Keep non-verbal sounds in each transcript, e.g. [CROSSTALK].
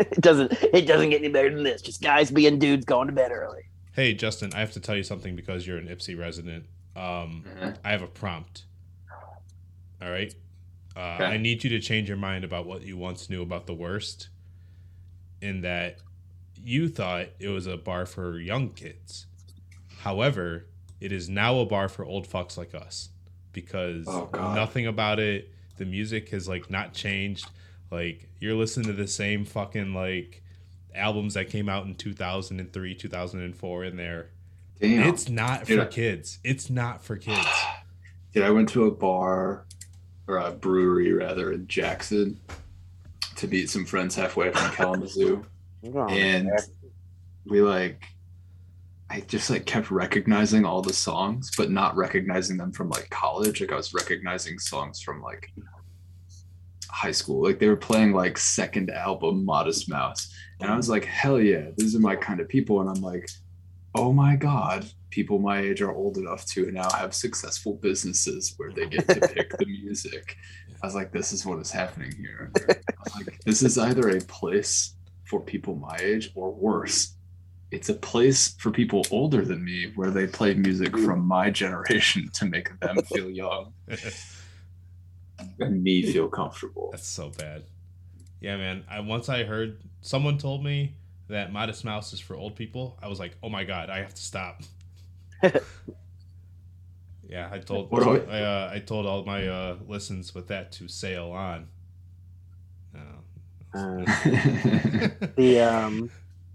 [LAUGHS] it doesn't it doesn't get any better than this. Just guys being dudes going to bed early. Hey, Justin, I have to tell you something because you're an Ypsi resident. Um, Mhm. I have a prompt. All right. Uh, Okay. I need you to change your mind about what you once knew about the Wurst. In that you thought it was a bar for young kids. However, it is now a bar for old fucks like us because Oh, nothing about it. The music has like not changed. Like you're listening to the same fucking like albums that came out in 2003, 2004 in there. Damn. It's not for kids. It's not for kids. [SIGHS] Dude, I went to a bar or a brewery rather in Jackson to meet some friends halfway from Kalamazoo. [LAUGHS] and we like I just like kept recognizing all the songs, but not recognizing them from like college. Like I was recognizing songs from like high school. Like they were playing like second album Modest Mouse. And I was like, hell yeah, these are my kind of people. And I'm like, oh my God, people my age are old enough to now have successful businesses where they get to [LAUGHS] pick the music. I was like, this is what is happening here. Like, this is either a place for people my age or worse. It's a place for people older than me where they play music from my generation to make them feel young [LAUGHS] me feel comfortable. That's so bad. Yeah, man. I once I heard someone told me that Modest Mouse is for old people. I was like, oh my god, I have to stop. [LAUGHS] yeah, I told I- I, uh, I told all my uh, listens with that to sail on. No. Uh, [LAUGHS] the um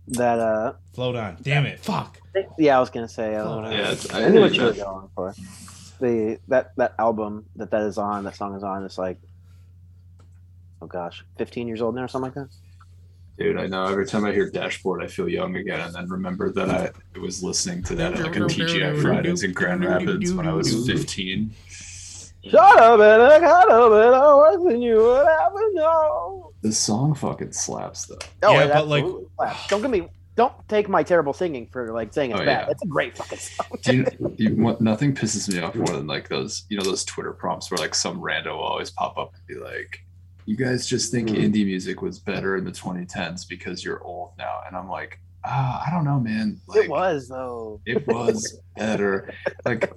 that uh Float on. Damn it. Fuck. yeah I was gonna say uh, Oh, yeah, it's, I knew what you were going for. The that that album that that is on that song is on is like oh gosh 15 years old now or something like that. dude, I know. Every time I hear Dashboard, I feel young again, and then remember that I was listening to that at like a TGI Fridays in Grand Rapids when I was 15. Shut up and I got up and I was than you would ever know. The song fucking slaps though. Oh, Yeah, but, like- slaps. don't get me don't take my terrible singing for like saying it's Oh, bad. yeah. It's a great fucking song. You, [LAUGHS] you, nothing pisses me off more than like those, you know, those Twitter prompts where like some rando will always pop up and be like, "You guys just think Mhm. indie music was better in the 2010s because you're old now," and I'm like, ah, I don't know, man. Like, it was though. it was better. Like,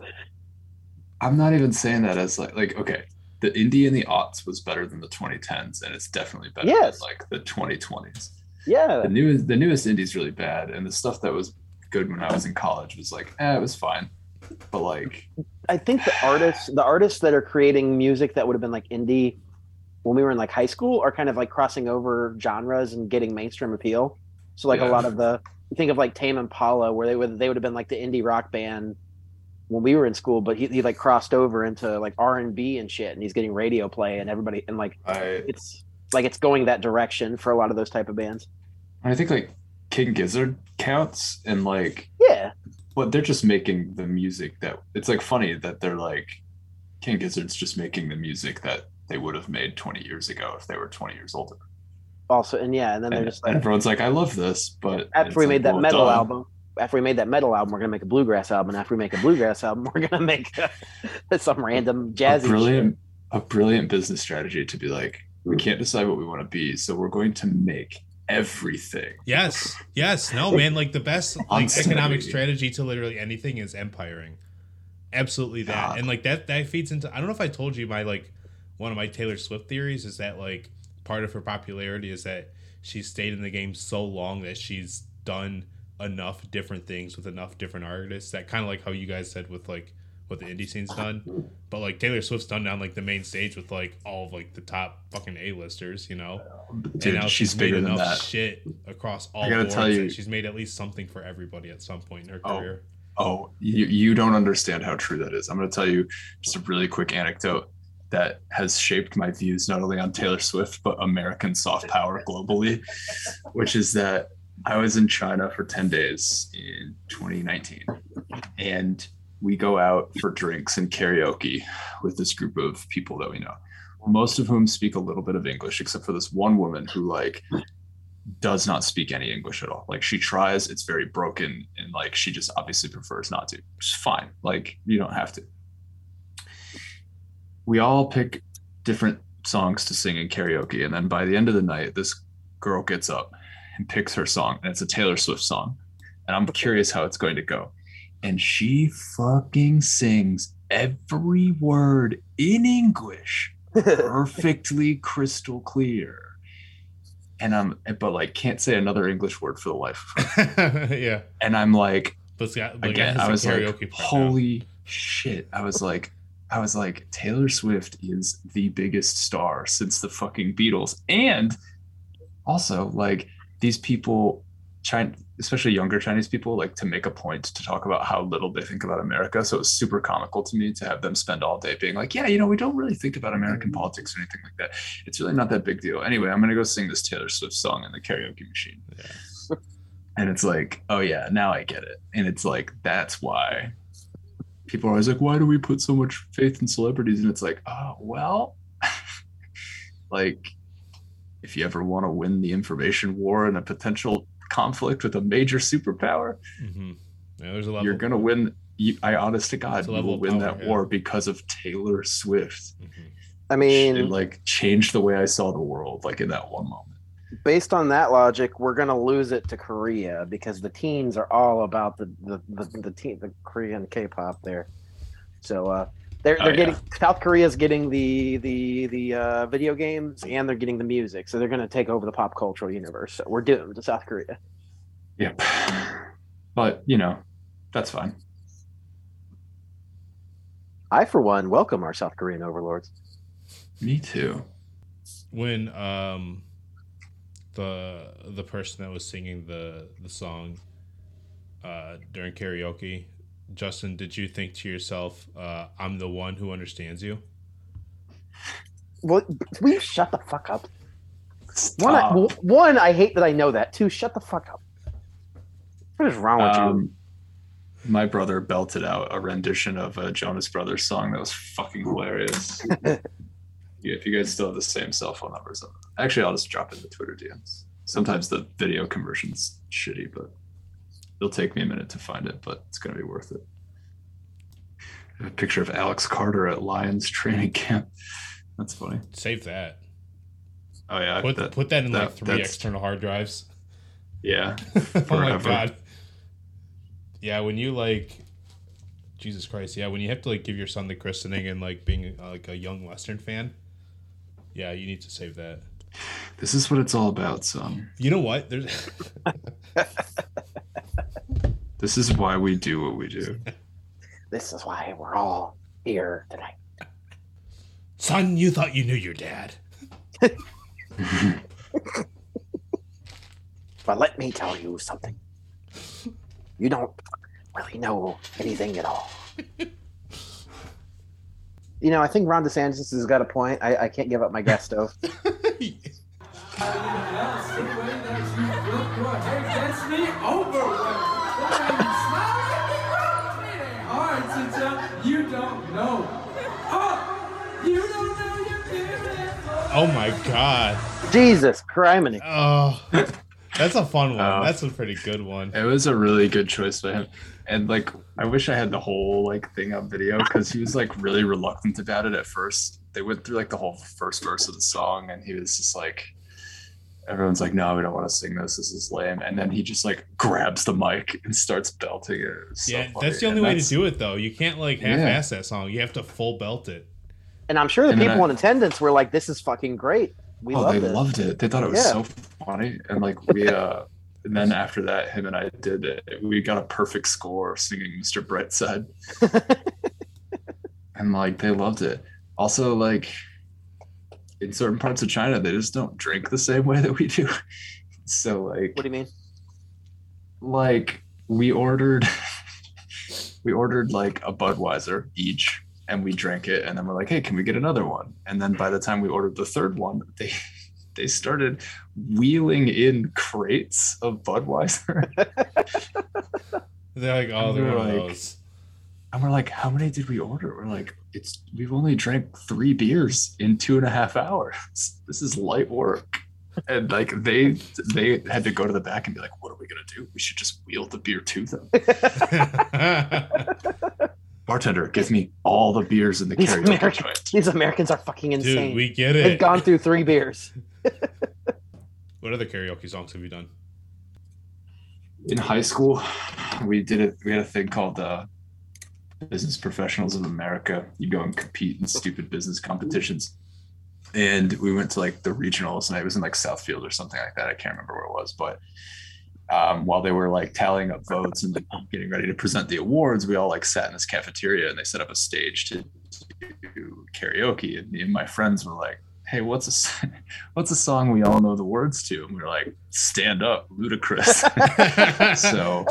I'm not even saying that as like, like okay, the indie in the aughts was better than the 2010s, and it's definitely better Yes. than like the 2020s. Yeah. The newest, the newest indie's really bad, and the stuff that was good when I was in college was like, eh, it was fine, but like, I think the artists, the artists that are creating music that would have been like indie when we were in like high school, are kind of like crossing over genres and getting mainstream appeal. So like Yeah. a lot of the, think of like Tame Impala, where they would they would have been like the indie rock band when we were in school, but he, he like crossed over into like R and B and shit, and he's getting radio play and everybody and like I it's like it's going that direction for a lot of those type of bands. I think like King Gizzard counts, and like, Yeah, but they're just making the music that it's like funny that they're like King Gizzard's just making the music that they would have made 20 years ago if they were 20 years older. also and yeah, and then they're And, just like everyone's like, I love this, but after we like, made that well metal done. album, after we made that metal album, we're gonna make a bluegrass album. And after we make a bluegrass album, [LAUGHS] we're gonna make uh, [LAUGHS] some random a jazzy brilliant, shit. a brilliant business strategy to be like, we hmm. can't decide what we want to be, so we're going to make everything. Yes. Yes. No, [LAUGHS] man. Like the best like economic strategy to literally anything is empiring. Absolutely that. God. And like that that feeds into I don't know if I told you my like one of my Taylor Swift theories is that like part of her popularity is that she's stayed in the game so long that she's done enough different things with enough different artists that kind of like how you guys said with like what the indie scene's done but like taylor swift's done on like the main stage with like all of like the top fucking a-listers you know Dude, and now she's made bigger than enough that. shit across all I gotta boards tell you- she's made at least something for everybody at some point in her Oh. career Oh, you, you don't understand how true that is. I'm to tell you just a really quick anecdote that has shaped my views not only on Taylor Swift, but American soft power globally, which is that I was in China for 10 days in 2019. And we go out for drinks and karaoke with this group of people that we know, most of whom speak a little bit of English, except for this one woman who, like, does not speak any English at all. Like she tries, it's very broken, and like she just obviously prefers not to. Is fine. Like you don't have to. We all pick different songs to sing in karaoke, and then by the end of the night, this girl gets up and picks her song, and it's a Taylor Swift song. And I'm curious how it's going to go. And she fucking sings every word in English [LAUGHS] perfectly crystal clear. And I'm, but like, can't say another English word for the life of her. [LAUGHS] yeah. And I'm like, but got, again, I was like, holy now. shit. I was like, I was like, Taylor Swift is the biggest star since the fucking Beatles. And also, like, these people, China, especially younger Chinese people, like to make a point to talk about how little they think about America. So it was super comical to me to have them spend all day being like, yeah, you know, we don't really think about American mm-hmm. politics or anything like that. It's really not that big deal. Anyway, I'm going to go sing this Taylor Swift song in the karaoke machine. Yeah. And it's like, oh, yeah, now I get it. And it's like, that's why people are always like, why do we put so much faith in celebrities? And it's like, oh, well, [LAUGHS] like if you ever want to win the information war in a potential conflict with a major superpower, mm-hmm. yeah, there's a level. you're going to win. You, I honest to God, you will win power, that yeah. war because of Taylor Swift. Mm-hmm. I mean, it like changed the way I saw the world, like in that one moment. Based on that logic, we're gonna lose it to Korea because the teens are all about the the the, the, teen, the Korean K-pop there. So uh, they're they're oh, getting yeah. South Korea's getting the the the uh, video games and they're getting the music, so they're going to take over the pop cultural universe. So we're doomed to South Korea. Yep, but you know that's fine. I, for one, welcome our South Korean overlords. Me too. When um the the person that was singing the the song uh during karaoke Justin, did you think to yourself, uh, "I'm the one who understands you"? Well, we shut the fuck up? One I, one, I hate that I know that. Two, shut the fuck up. What is wrong with um, you? My brother belted out a rendition of a Jonas Brothers song that was fucking hilarious. [LAUGHS] yeah, if you guys still have the same cell phone numbers, actually, I'll just drop in the Twitter DMs. Sometimes the video conversion's shitty, but it'll take me a minute to find it, but it's going to be worth it. A picture of Alex Carter at Lions training [LAUGHS] camp. That's funny. Save that. Oh yeah, put that, put that in that, like three external hard drives. Yeah. [LAUGHS] oh my god. Yeah, when you like, Jesus Christ, yeah, when you have to like give your son the christening and like being uh, like a young Western fan, yeah, you need to save that. This is what it's all about, son. You know what? There's. [LAUGHS] This is why we do what we do. [LAUGHS] this is why we're all here tonight. Son, you thought you knew your dad. [LAUGHS] but let me tell you something. You don't really know anything at all. [LAUGHS] you know, I think Ron DeSantis has got a point. I, I can't give up my gas stove. Oh my god. Jesus criminy. Oh. That's a fun one. Uh, That's a pretty good one. It was a really good choice for him. And like I wish I had the whole like thing on video because he was like really reluctant about it at first. They went through like the whole first verse of the song and he was just like everyone's like, no, we don't want to sing this. This is lame. And then he just like grabs the mic and starts belting it. it so yeah, funny. that's the only and way to do it though. You can't like half-ass yeah. that song. You have to full belt it. And I'm sure the and people I, in attendance were like, "This is fucking great." We oh, loved they it. loved it. They thought it was yeah. so funny, and like we, uh, and then after that, him and I did it. We got a perfect score singing "Mr. Brightside," [LAUGHS] and like they loved it. Also, like in certain parts of China, they just don't drink the same way that we do. [LAUGHS] so, like, what do you mean? Like, we ordered, [LAUGHS] we ordered like a Budweiser each and we drank it and then we're like hey can we get another one and then by the time we ordered the third one [LAUGHS] they they started wheeling in crates of budweiser they're like oh they're one like, of those and we're like how many did we order we're like it's we've only drank three beers in two and a half hours [LAUGHS] this is light work and like they they had to go to the back and be like what are we gonna do we should just wheel the beer to them [LAUGHS] [LAUGHS] bartender, give me all the beers in the these karaoke joint. These Americans are fucking insane. Dude, we get it. They've gone through three beers. what other karaoke songs have you done? in high school, we did it. We had a thing called uh, Business Professionals of America. You go and compete in stupid business competitions. And we went to like the regionals, and it was in like Southfield or something like that. I can't remember where it was, but um, while they were like tallying up votes and like, getting ready to present the awards, we all like sat in this cafeteria and they set up a stage to do karaoke. And me and my friends were like, "Hey, what's a [LAUGHS] what's a song we all know the words to?" And we were like, "Stand Up, Ludacris." [LAUGHS] so,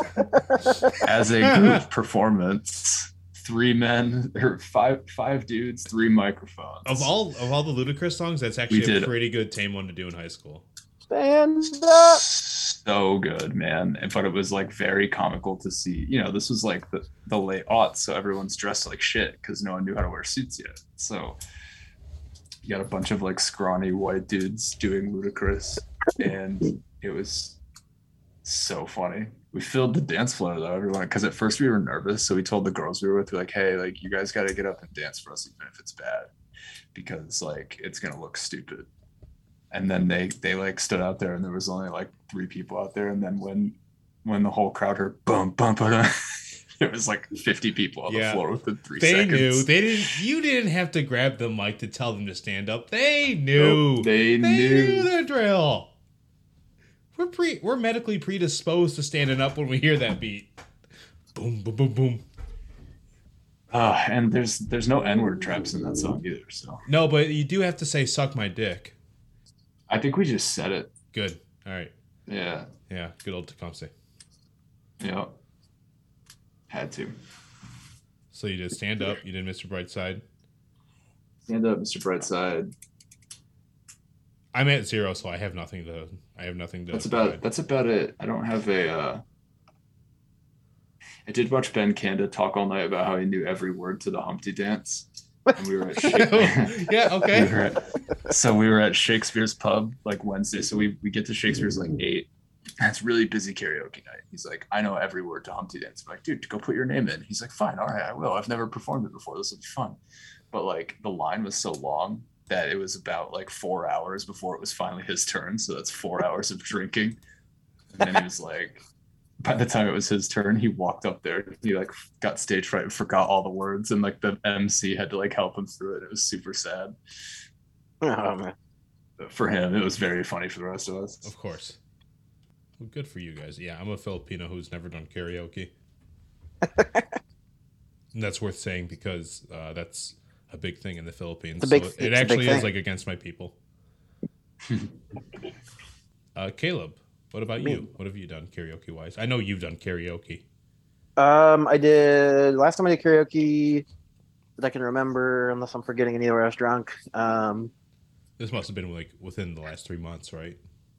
as a group [LAUGHS] performance, three men [LAUGHS] or five five dudes, three microphones. Of all of all the Ludacris songs, that's actually a pretty good tame one to do in high school. Stand up so good, man. But it was like very comical to see. You know, this was like the, the late aughts, so everyone's dressed like shit because no one knew how to wear suits yet. So you got a bunch of like scrawny white dudes doing Ludacris and it was so funny. We filled the dance floor though, everyone, because at first we were nervous. So we told the girls we were with, like, hey, like you guys got to get up and dance for us, even if it's bad, because like it's gonna look stupid and then they they like stood out there and there was only like three people out there and then when when the whole crowd heard boom boom boom it was like 50 people on yeah. the floor within three they seconds. knew they didn't you didn't have to grab the mic to tell them to stand up they knew nope, they, they knew. knew the drill we're pre we're medically predisposed to standing up when we hear that beat boom boom boom boom uh, and there's there's no n-word traps in that song either so no but you do have to say suck my dick I think we just said it. Good. All right. Yeah. Yeah. Good old Tecumseh. Yeah. Had to. So you did stand up. You did Mr. Brightside. Stand up, Mr. Brightside. I'm at zero, so I have nothing to. I have nothing to. That's about. It. That's about it. I don't have a. Uh, I did watch Ben Kanda talk all night about how he knew every word to the Humpty Dance and we were at [LAUGHS] yeah okay [LAUGHS] we at, so we were at shakespeare's pub like wednesday so we, we get to shakespeare's like eight That's really busy karaoke night he's like i know every word to humpty dance i'm like dude go put your name in he's like fine all right i will i've never performed it before this will be fun but like the line was so long that it was about like four hours before it was finally his turn so that's four hours of drinking and then he was like by the time it was his turn, he walked up there. He like got stage fright and forgot all the words, and like the MC had to like help him through it. It was super sad. [LAUGHS] Oh man. For him, it was very funny for the rest of us. Of course. Well, good for you guys. Yeah, I'm a Filipino who's never done karaoke. [LAUGHS] and that's worth saying because uh, that's a big thing in the Philippines. Big, so it actually is like against my people. [LAUGHS] uh, Caleb, what about Me. you? What have you done karaoke wise? I know you've done karaoke. Um, I did last time I did karaoke that I can remember, unless I'm forgetting anywhere I was drunk. Um, this must have been like within the last three months, right?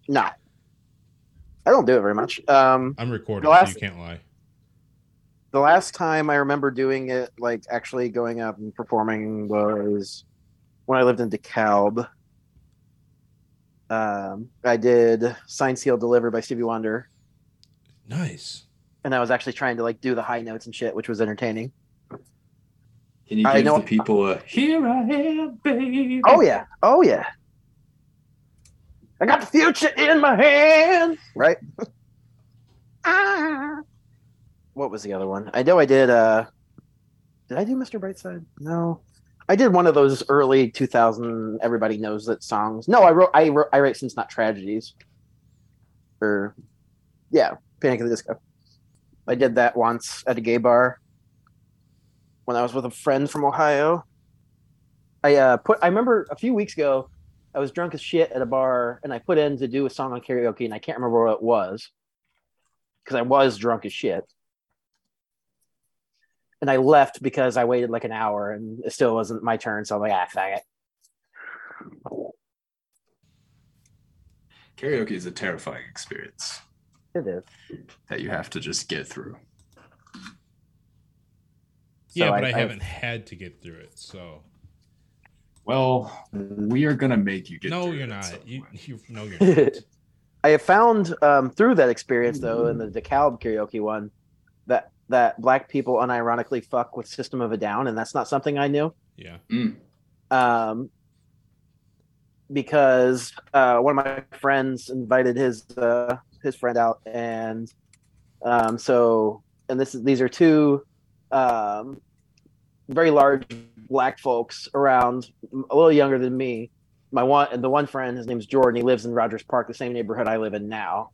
Nah, I don't do it very much. Um, I'm recording, last, so you can't lie. The last time I remember doing it, like actually going up and performing, was when I lived in DeKalb. Um, I did Sign Seal Deliver by Stevie Wonder. Nice. And I was actually trying to like do the high notes and shit, which was entertaining. Can you give the people a "Here I am, baby"? Oh yeah, oh yeah. I got the future in my hand, right? [LAUGHS] ah. What was the other one? I know I did. uh Did I do Mr. Brightside? No. I did one of those early 2000 everybody knows that songs. No, I wrote I wrote I write sins not tragedies. Or yeah, Panic at the Disco. I did that once at a gay bar when I was with a friend from Ohio. I uh, put I remember a few weeks ago I was drunk as shit at a bar and I put in to do a song on karaoke and I can't remember what it was because I was drunk as shit and I left because I waited like an hour and it still wasn't my turn. So I'm like, ah, fag it. Karaoke is a terrifying experience. It is. That you have to just get through. Yeah, so but I, I haven't I, had to get through it. So. Well, we are gonna make you get. No, you're not. So. You, you, no, you're [LAUGHS] not. I have found um, through that experience, though, in the DeKalb karaoke one, that that black people unironically fuck with System of a Down, and that's not something I knew. Yeah. Mm. Um, because uh, one of my friends invited his uh, his friend out, and Um, so, and this is these are two um, very large black folks around, a little younger than me. My one and the one friend, his name's Jordan. He lives in Rogers Park, the same neighborhood I live in now.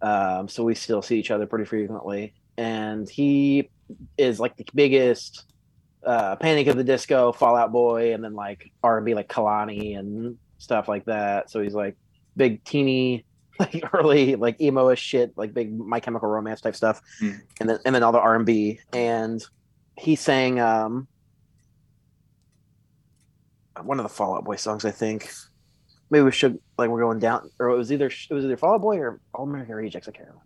Um, so we still see each other pretty frequently, and he is like the biggest uh, Panic of the Disco, Fall Out Boy, and then like R and B like Kehlani and stuff like that. So he's like big teeny, [LAUGHS] like early like emo shit, like big My Chemical Romance type stuff, mm. and then and then all the R and B. And he sang um one of the Fall Out Boy songs, I think. Maybe we should like we're going down, or it was either it was either Fall Out Boy or All American Rejects. I can't remember.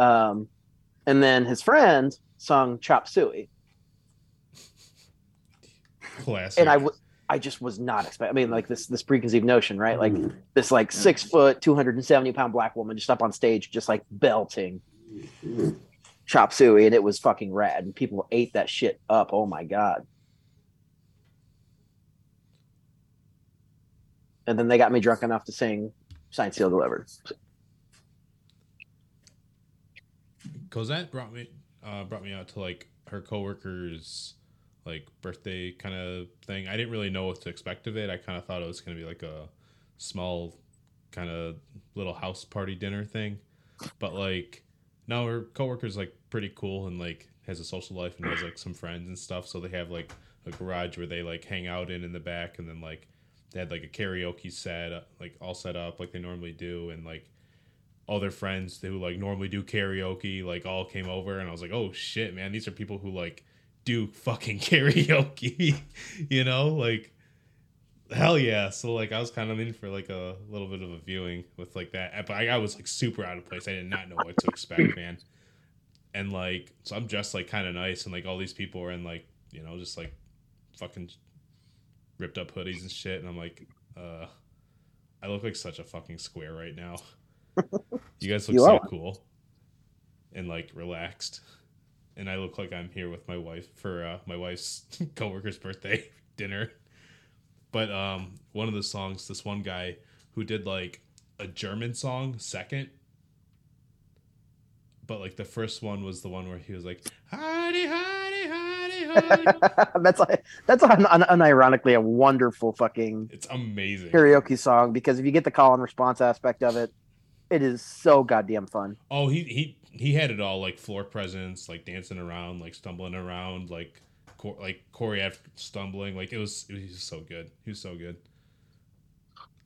Um, and then his friend sung Chop Suey Classic. And I, w- I just was not expecting. I mean, like this this preconceived notion, right? Like mm-hmm. this like six foot, two hundred and seventy pound black woman just up on stage, just like belting chop suey, and it was fucking rad. And people ate that shit up. Oh my god. And then they got me drunk enough to sing "Signed, Sealed, Delivered." Cosette brought me uh, brought me out to like her coworkers like birthday kind of thing. I didn't really know what to expect of it. I kind of thought it was going to be like a small kind of little house party dinner thing. But like no, her coworker's like pretty cool and like has a social life and has like some friends and stuff. So they have like a garage where they like hang out in in the back and then like they had like a karaoke set like all set up like they normally do and like all their friends who like normally do karaoke like all came over and I was like, "Oh shit, man, these are people who like do fucking [LAUGHS] karaoke, [LAUGHS] you know, like hell yeah. So like I was kind of in for like a little bit of a viewing with like that, but I, I was like super out of place. I did not know what to expect, [CLEARS THROAT] man. And like, so I'm dressed like kind of nice, and like all these people are in like you know just like fucking ripped up hoodies and shit, and I'm like, uh, I look like such a fucking square right now. [LAUGHS] You guys look you so are. cool and like relaxed and I look like I'm here with my wife for uh, my wife's [LAUGHS] coworker's birthday [LAUGHS] dinner. But um, one of the songs, this one guy who did like a German song second, but like the first one was the one where he was like, "Heidi, Heidi, Heidi, Heidi." that's like that's un- un- unironically a wonderful fucking. It's amazing karaoke song because if you get the call and response aspect of it, it is so goddamn fun. Oh, he he he had it all like floor presence, like dancing around, like stumbling around, like like Corey stumbling. Like it was, it was so good. He was so good.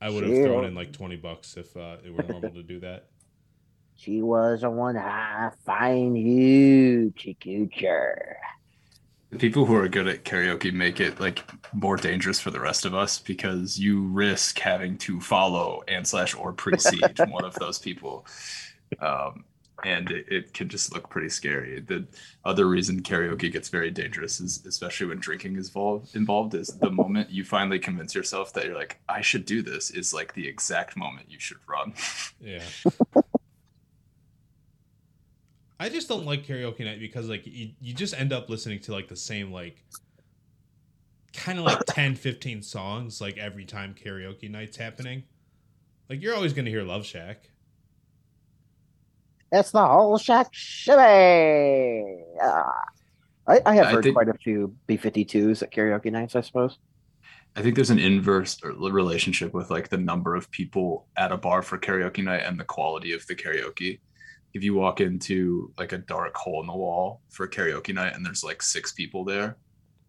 I would have thrown in like twenty bucks if uh, it were normal to do that. [LAUGHS] She was a one high fine you, Chikucher. The people who are good at karaoke make it like more dangerous for the rest of us because you risk having to follow and slash or precede [LAUGHS] one of those people. Um, and it, it, can just look pretty scary. The other reason karaoke gets very dangerous is especially when drinking is involved involved is the moment you finally convince yourself that you're like, I should do this is like the exact moment you should run. Yeah. [LAUGHS] I just don't like karaoke night because like you, you just end up listening to like the same like kind of like [LAUGHS] 10 15 songs like every time karaoke night's happening. Like you're always going to hear Love Shack. It's the whole shack shimmy. Uh, I, I have I heard think, quite a few B 52s at karaoke nights, I suppose. I think there's an inverse relationship with like the number of people at a bar for karaoke night and the quality of the karaoke. If you walk into like a dark hole in the wall for karaoke night and there's like six people there,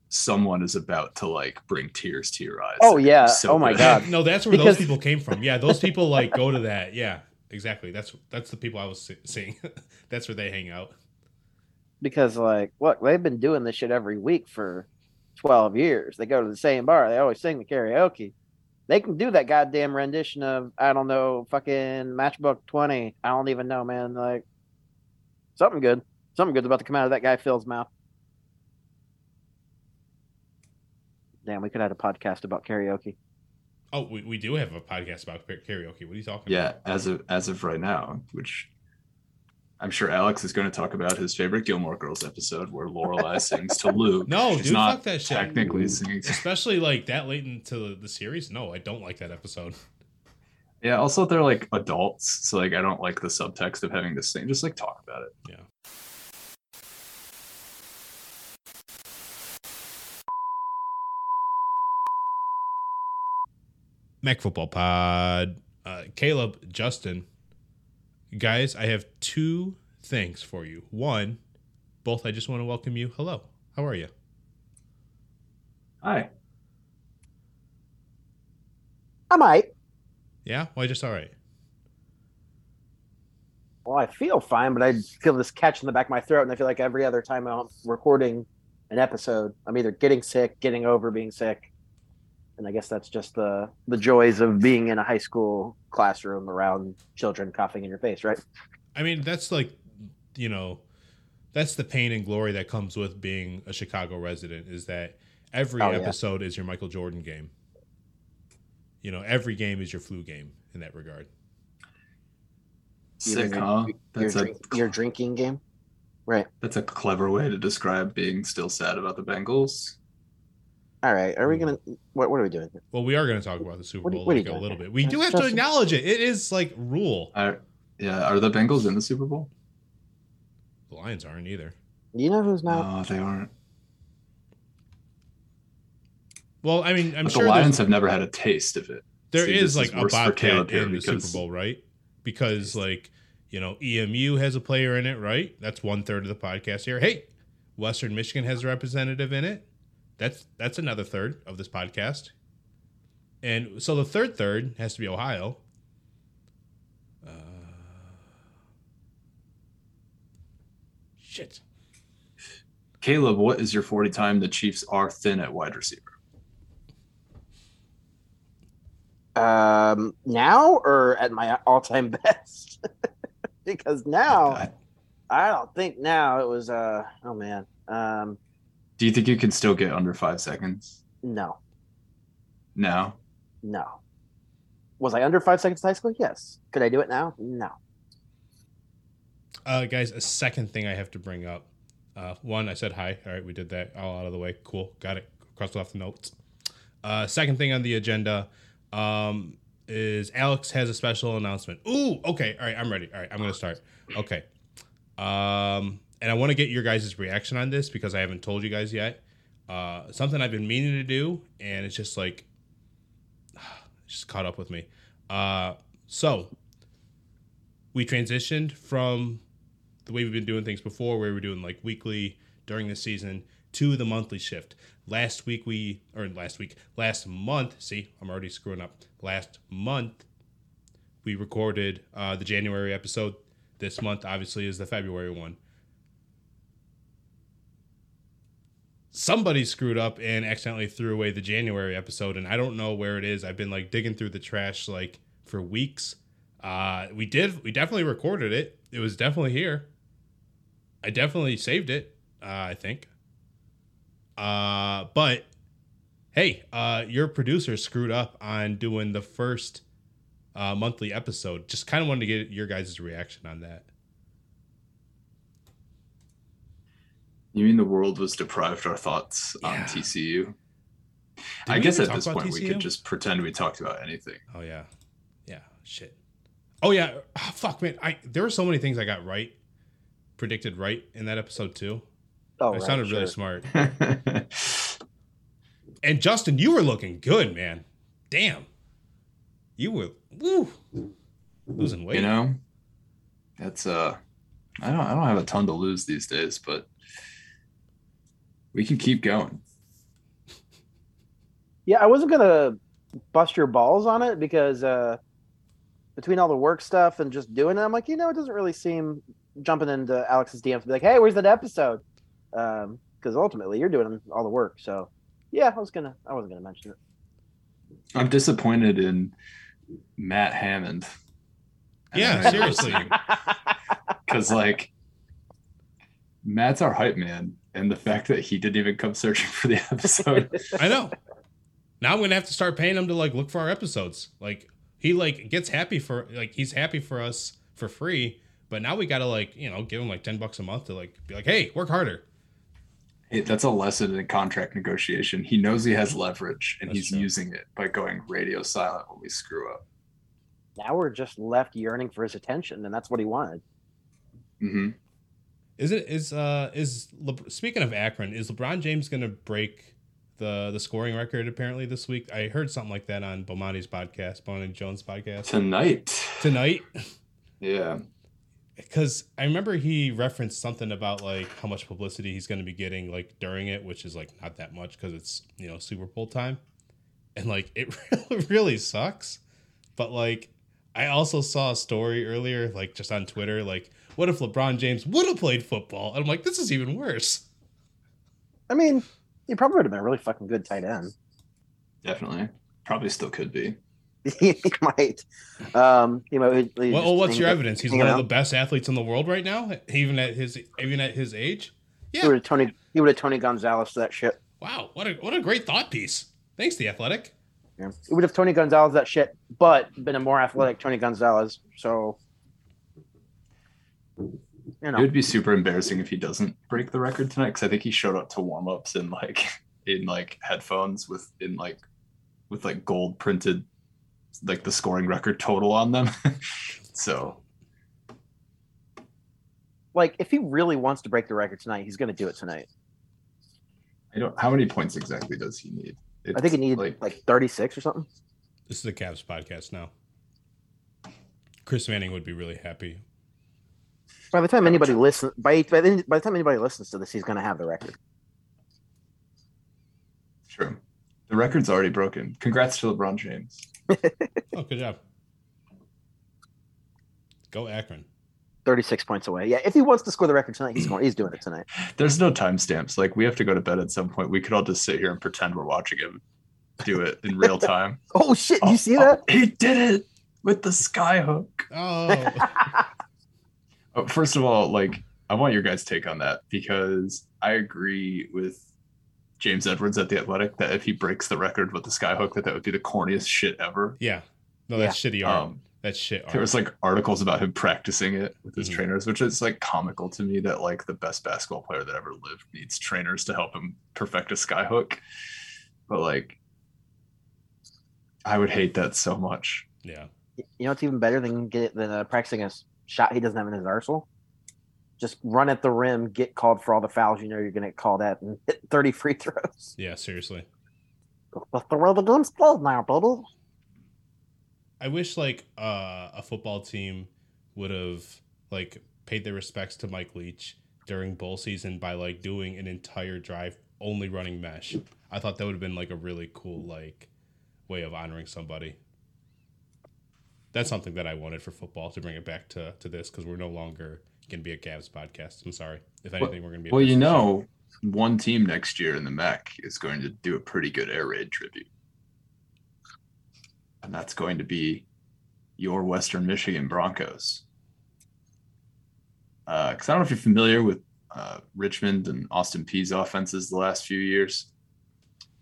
someone is about to like bring tears to your eyes. Oh yeah. So oh my god. [LAUGHS] no, that's where because... those people came from. Yeah, those people like go to that. Yeah exactly. That's that's the people I was seeing. [LAUGHS] that's where they hang out. Because like, look, they've been doing this shit every week for twelve years. They go to the same bar. They always sing the karaoke. They can do that goddamn rendition of I don't know, fucking Matchbox Twenty. I don't even know, man. Like something good. Something good's about to come out of that guy Phil's mouth. Damn, we could have a podcast about karaoke. Oh, we, we do have a podcast about karaoke. What are you talking yeah, about? Yeah, as of as of right now, which I'm sure Alex is going to talk about his favorite Gilmore Girls episode where Lorelai sings to Luke. [LAUGHS] No, She's dude, not fuck that shit. Technically singing, [LAUGHS] especially like that late into the, the series. No, I don't like that episode. Yeah. Also, they're like adults, so like I don't like the subtext of having to sing. Just like talk about it. Yeah. MAC Football Pod. Uh, Caleb, Justin, guys, I have two things for you. One, both, I just want to welcome you. Hello. How are you? Hi. I'm might. Yeah? Why just all right? Well, I feel fine, but I feel this catch in the back of my throat, and I feel like every other time I'm recording an episode, I'm either getting sick, getting over being sick, and I guess that's just the the joys of being in a high school classroom around children coughing in your face, right? I mean, that's like, you know, that's the pain and glory that comes with being a Chicago resident is that every oh, episode yeah. is your Michael Jordan game. You know, every game is your flu game in that regard. Sick, huh? That's your, a, your drinking game, right? That's a clever way to describe being still sad about the Bengals. All right, are we hmm. gonna? What, what are we doing? Well, we are gonna talk about the Super Bowl what, what like a little bit. We do have to acknowledge it. It is like rule. Are, yeah, are the Bengals in the Super Bowl? The Lions aren't either. You know who's not? No, they aren't. Well, I mean, I'm but sure the Lions have never had a taste of it. There See, is like is a bobcat in the Super Bowl, right? Because like you know, EMU has a player in it, right? That's one third of the podcast here. Hey, Western Michigan has a representative in it. That's that's another third of this podcast. And so the third third has to be Ohio. Uh, shit. Caleb, what is your 40 time the Chiefs are thin at wide receiver? Um, now or at my all time [LAUGHS] best? because now, I, I don't think now it was, uh, oh man. Um, do you think you can still get under five seconds? No. No. No. Was I under five seconds in high school? Yes. Could I do it now? No. Uh, guys, a second thing I have to bring up. Uh, one, I said hi. All right, we did that all out of the way. Cool. Got it. Crossed off the notes. Uh, second thing on the agenda um, is Alex has a special announcement. Ooh, okay. All right, I'm ready. All right, I'm going to start. Okay. Um, and I want to get your guys' reaction on this because I haven't told you guys yet. Uh, something I've been meaning to do, and it's just like, [SIGHS] just caught up with me. Uh, so we transitioned from the way we've been doing things before, where we were doing like weekly during the season, to the monthly shift. Last week we, or last week, last month. See, I'm already screwing up. Last month we recorded uh, the January episode. This month, obviously, is the February one. Somebody screwed up and accidentally threw away the January episode, and I don't know where it is. I've been like digging through the trash like for weeks. Uh, we did, we definitely recorded it. It was definitely here. I definitely saved it. Uh, I think. Uh, but hey, uh, your producer screwed up on doing the first uh, monthly episode. Just kind of wanted to get your guys' reaction on that. You mean the world was deprived our thoughts yeah. on TCU? Did I guess at this point TCU? we could just pretend we talked about anything. Oh yeah, yeah, shit. Oh yeah, oh, fuck man. I there were so many things I got right, predicted right in that episode too. Oh, I right, sounded sure. really smart. [LAUGHS] and Justin, you were looking good, man. Damn, you were woo, losing weight. You know, that's uh, I don't I don't have a ton to lose these days, but we can keep going. Yeah, I wasn't gonna bust your balls on it because uh, between all the work stuff and just doing it, I'm like, you know, it doesn't really seem jumping into Alex's DM to be like, hey, where's that episode? Because um, ultimately, you're doing all the work. So, yeah, I was gonna, I wasn't gonna mention it. I'm disappointed in Matt Hammond. Yeah, seriously. Because like, Matt's our hype man, and the fact that he didn't even come searching for the episode. [LAUGHS] I know. Now I'm gonna have to start paying him to like look for our episodes. Like he like gets happy for like he's happy for us for free, but now we gotta like you know give him like ten bucks a month to like be like, hey, work harder. Hey, that's a lesson in contract negotiation. He knows he has leverage, and that's he's true. using it by going radio silent when we screw up. now we're just left yearning for his attention, and that's what he wanted. Mm-hmm. Is it is uh is Le- speaking of Akron, is LeBron James gonna break the the scoring record apparently this week? I heard something like that on Bomani's podcast, Bomani Jones podcast Tonight. tonight. Yeah. Because I remember he referenced something about like how much publicity he's gonna be getting like during it, which is like not that much because it's you know Super Bowl time, and like it [LAUGHS] really, really sucks. But like I also saw a story earlier, like just on Twitter, like what if LeBron James would have played football? And I'm like, this is even worse. I mean, he probably would have been a really fucking good tight end. Definitely. Probably still could be. [LAUGHS] he might. Um, you know, he- he Well, oh, what's hang- your evidence? He's hanging one of the best athletes in the world right now, even at his even at his age. He Yeah. would have Tony. He would have Tony Gonzalez to that shit. Wow, what a what a great thought piece. Thanks, the athletic. Yeah. He would have Tony Gonzalez that shit, but been a more athletic Tony Gonzalez. So, you It would be super embarrassing if he doesn't break the record tonight because I think he showed up to warm ups in like [LAUGHS] in like headphones with in like with like gold printed like the scoring record total on them. [LAUGHS] so like if he really wants to break the record tonight, he's going to do it tonight. I don't how many points exactly does he need? I think he It's, needs like, 36 or something. This is the Cavs podcast now. Chris Manning would be really happy. By the time anybody listens, by by the, by the time anybody listens to this, he's going to have the record. true. The record's already broken. Congrats to LeBron James. [LAUGHS] Oh, good job. Go Akron. 36 points away. Yeah, if he wants to score the record tonight, he's going. He's doing it tonight. [CLEARS THROAT] There's no timestamps. Like we have to go to bed at some point. We could all just sit here and pretend we're watching him do it in real [LAUGHS] time. Oh shit! Did you oh, see Oh, that? oh, he did it with the skyhook. Oh, Oh, [LAUGHS] First of all, like I want your guys' take on that because I agree with James Edwards at the Athletic that if he breaks the record with the skyhook, that that would be the corniest shit ever. yeah. No, that's shitty art. Um, that's shit art. there was like articles about him practicing it with his Mhm. trainers, which is like comical to me that like the best basketball player that ever lived needs trainers to help him perfect a skyhook. But like, I would hate that so much. yeah. You know, it's even better than get than uh, practicing a s- shot he doesn't have in his arsenal. Just run at the rim, get called for all the fouls you know you're going to get called at, and hit 30 free throws. [LAUGHS] Yeah, seriously. That's the way the game's played now, baby. I wish like uh, a football team would have like paid their respects to Mike Leach during bowl season by like doing an entire drive only running mesh. I thought that would have been like a really cool like way of honoring somebody. That's something that I wanted for football to bring it back to to this because we're no longer going to be a Cavs podcast. I'm sorry. If anything, we're going to be. a Well, you Pistons show. know, one team next year in the MAC is going to do a pretty good air raid tribute. And that's going to be your Western Michigan Broncos. Because I don't know if you're familiar with uh, Richmond and Austin Peay's offenses the last few years,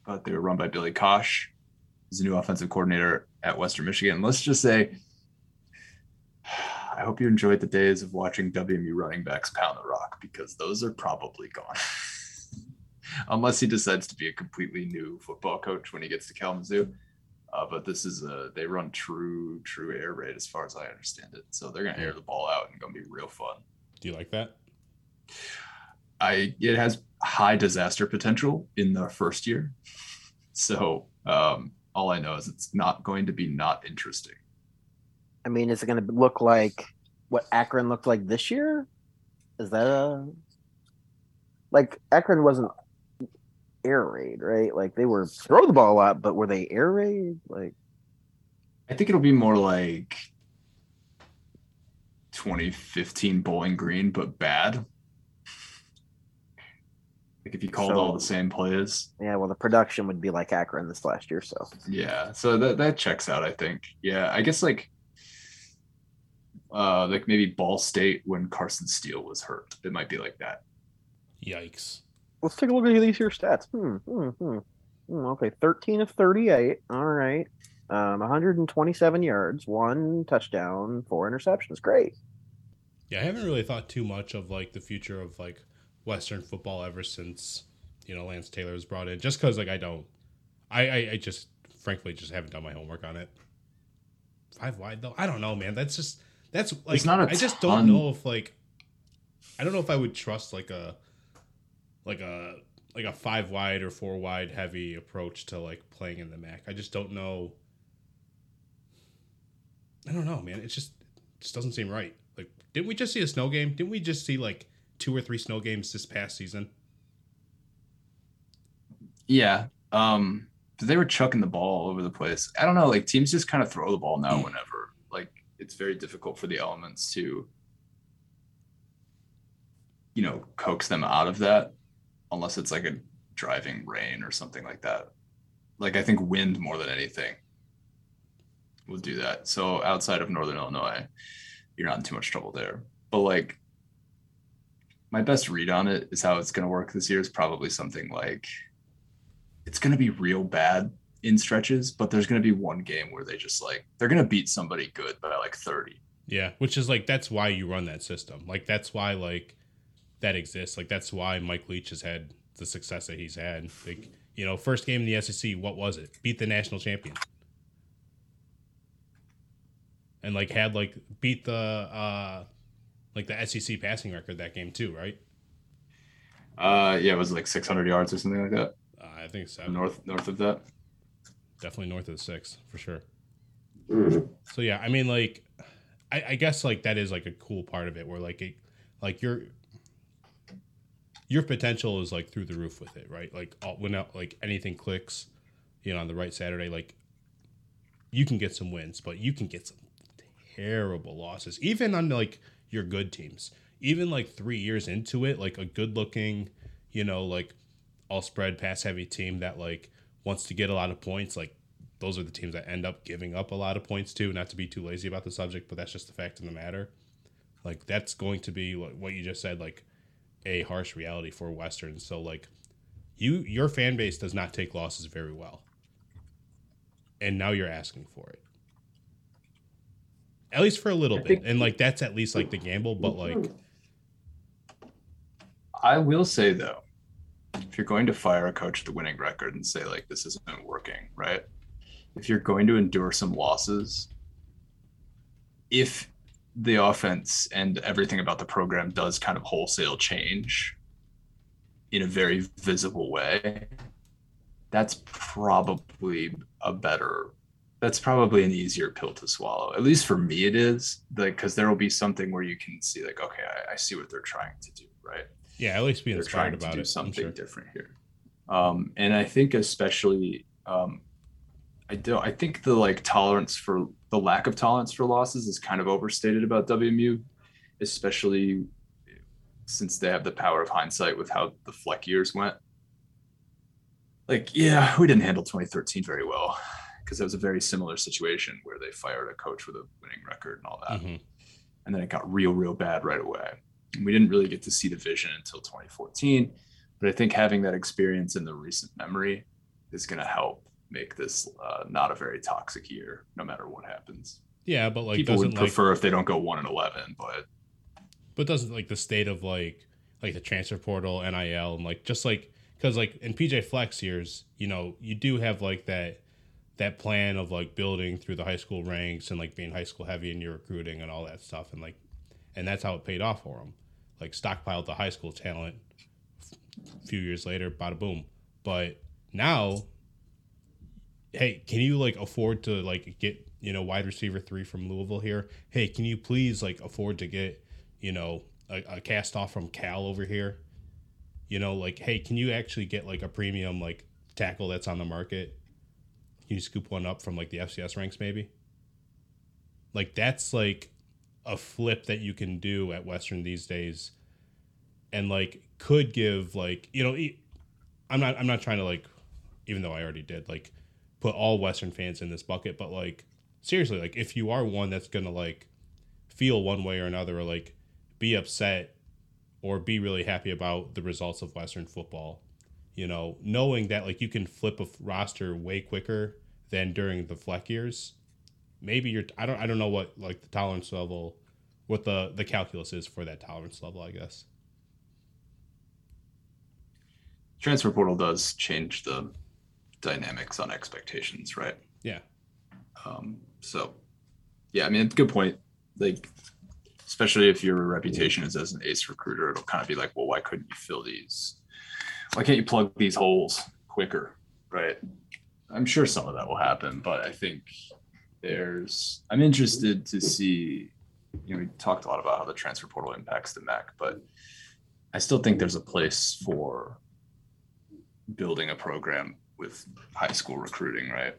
but they were run by Billy Cosh. He's a new offensive coordinator at Western Michigan. Let's just say, [SIGHS] I hope you enjoyed the days of watching WMU running backs pound the rock because those are probably gone. [LAUGHS] Unless he decides to be a completely new football coach when he gets to Kalamazoo. Uh, but this is a they run true true air raid as far as I understand it. So they're gonna air the ball out and gonna be real fun. Do you like that? I it has high disaster potential in the first year. So um, all I know is it's not going to be not interesting. I mean, is it going to look like what Akron looked like this year? Is that a like Akron wasn't air raid, right? Like they were throw the ball a lot, but were they air raid? Like I think it'll be more like 2015 Bowling Green, but bad. Like if you called So- all the same players. yeah, well, the production would be like Akron this last year, so Yeah, so that that checks out. I think. Yeah, I guess like, uh, like maybe Ball State when Carson Steele was hurt. It might be like that. Yikes. let's take a look at these here stats. Hmm, hmm, hmm. Hmm, okay, thirteen of thirty-eight. All right, um, 127 yards, one touchdown, four interceptions. Great. Yeah, I haven't really thought too much of like the future of like Western football ever since you know Lance Taylor was brought in. Just because like I don't, I, I I just frankly just haven't done my homework on it. five wide though. I don't know, man. That's just that's like It's not a I just ton. don't know if like I don't know if I would trust like a like a like a five wide or four wide heavy approach to like playing in the MAC. I just don't know. I don't know, man. It just it just doesn't seem right. Like, didn't we just see a snow game? Didn't we just see like two or three snow games this past season? Yeah. Um, they were chucking the ball all over the place. I don't know. Like teams just kind of throw the ball now whenever. Like it's very difficult for the elements to, you know, coax them out of that, unless it's like a driving rain or something like that. Like I think wind more than anything will do that. So outside of Northern Illinois, you're not in too much trouble there. But like my best read on it is how it's going to work this year is probably something like it's going to be real bad in stretches, but there's going to be one game where they just like they're going to beat somebody good by like 30. Yeah, which is like that's why you run that system. Like that's why like that exists. Like that's why Mike Leach has had the success that he's had. Like you know, first game in the SEC, what was it? Beat the national champion. And like had like beat the uh like the SEC passing record that game too, right? Uh yeah, it was like 600 yards or something like that. Uh, I think so. North north of that. Definitely north of the six for sure. So yeah, I mean, like, I, I guess like that is like a cool part of it, where like it, like your your potential is like through the roof with it, right? Like all, when out, like anything clicks, you know, on the right Saturday, like you can get some wins, but you can get some terrible losses, even on like your good teams. Even like three years into it, like a good looking, you know, like all spread pass heavy team that like wants to get a lot of points, like those are the teams that end up giving up a lot of points too. Not to be too lazy about the subject, but that's just the fact of the matter. Like that's going to be what you just said, like a harsh reality for Western. So like you your fan base does not take losses very well. And now you're asking for it. At least for a little I bit. and like that's at least like the gamble, but like I will say though, if you're going to fire a coach with a winning record and say like this isn't working, right? If you're going to endure some losses, if the offense and everything about the program does kind of wholesale change in a very visible way, that's probably a better that's probably an easier pill to swallow. At least for me it is. Like cause there will be something where you can see like, okay, I, I see what they're trying to do, right? yeah, at least be they're trying to about do it. Something sure. different here. Um, and I think especially, um, I don't. I think the like tolerance for the lack of tolerance for losses is kind of overstated about WMU, especially since they have the power of hindsight with how the Fleck years went. Like, yeah, we didn't handle 2013 very well because it was a very similar situation where they fired a coach with a winning record and all that Mhm. and then it got real, real bad right away. And we didn't really get to see the vision until 2014. But I think having that experience in the recent memory is going to help make this uh, not a very toxic year, no matter what happens. Yeah, but like People would doesn't like prefer if they don't go one and 11, but but doesn't like the state of like like the transfer portal nil and like just like because like in PJ Fleck's years you know you do have like that that plan of like building through the high school ranks and like being high school heavy in your recruiting and all that stuff and like and that's how it paid off for him like stockpiled the high school talent a few years later bada boom. But now hey can you like afford to like get you know wide receiver three from louisville here? Hey can you please like afford to get you know a, a cast off from cal over here? You know like hey can you actually get like a premium like tackle that's on the market you scoop one up from like the fcs ranks maybe? Like that's like a flip that you can do at western these days and like could give like you know I'm not i'm not trying to like even though i already did like put all western fans in this bucket but like seriously like if you are one that's gonna like feel one way or another or like be upset or be really happy about the results of western football you know knowing that like you can flip a roster way quicker than during the fleck years maybe you're i don't i don't know what like the tolerance level what the the calculus is for that tolerance level i guess transfer portal does change the dynamics on expectations, right? yeah Um, so yeah, I mean, good point. Like, especially if your reputation is as an ace recruiter, it'll kind of be like, well, why couldn't you fill these? Why can't you plug these holes quicker? Right. I'm sure some of that will happen, but I think there's, I'm interested to see, you know, we talked a lot about how the transfer portal impacts the MAC, but I still think there's a place for building a program with high school recruiting, right?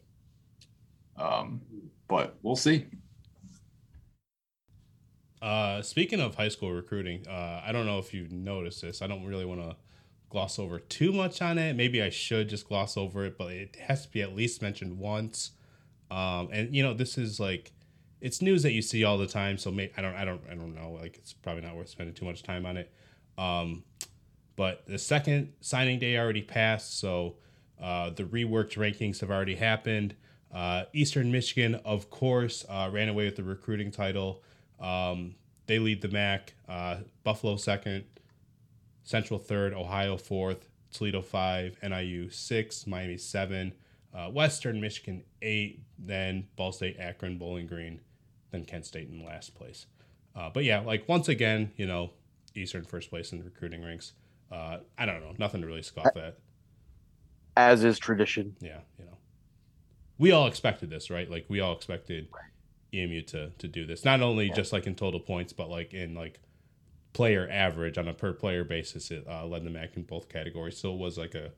Um, but we'll see. Uh, speaking of high school recruiting, uh, I don't know if you've noticed this. I don't really want to gloss over too much on it. Maybe I should just gloss over it, but it has to be at least mentioned once. Um, and you know, this is like it's news that you see all the time. So may, I don't, I don't, I don't know. Like it's probably not worth spending too much time on it. Um, but the second signing day already passed, so uh, the reworked rankings have already happened. Uh, Eastern Michigan, of course, uh, ran away with the recruiting title. Um, they lead the MAC. Uh, Buffalo second, Central third, Ohio fourth, Toledo five, NIU six, Miami seven, uh, Western Michigan eight, then Ball State, Akron, Bowling Green, then Kent State in last place. Uh, but yeah, like once again, you know, Eastern first place in the recruiting ranks. Uh, I don't know, nothing to really scoff at. As is tradition. Yeah, you know, we all expected this, right? Like we all expected EMU to to do this, not only yeah. just like in total points, but like in like player average on a per player basis. It uh, led the MAC in both categories, so it was like a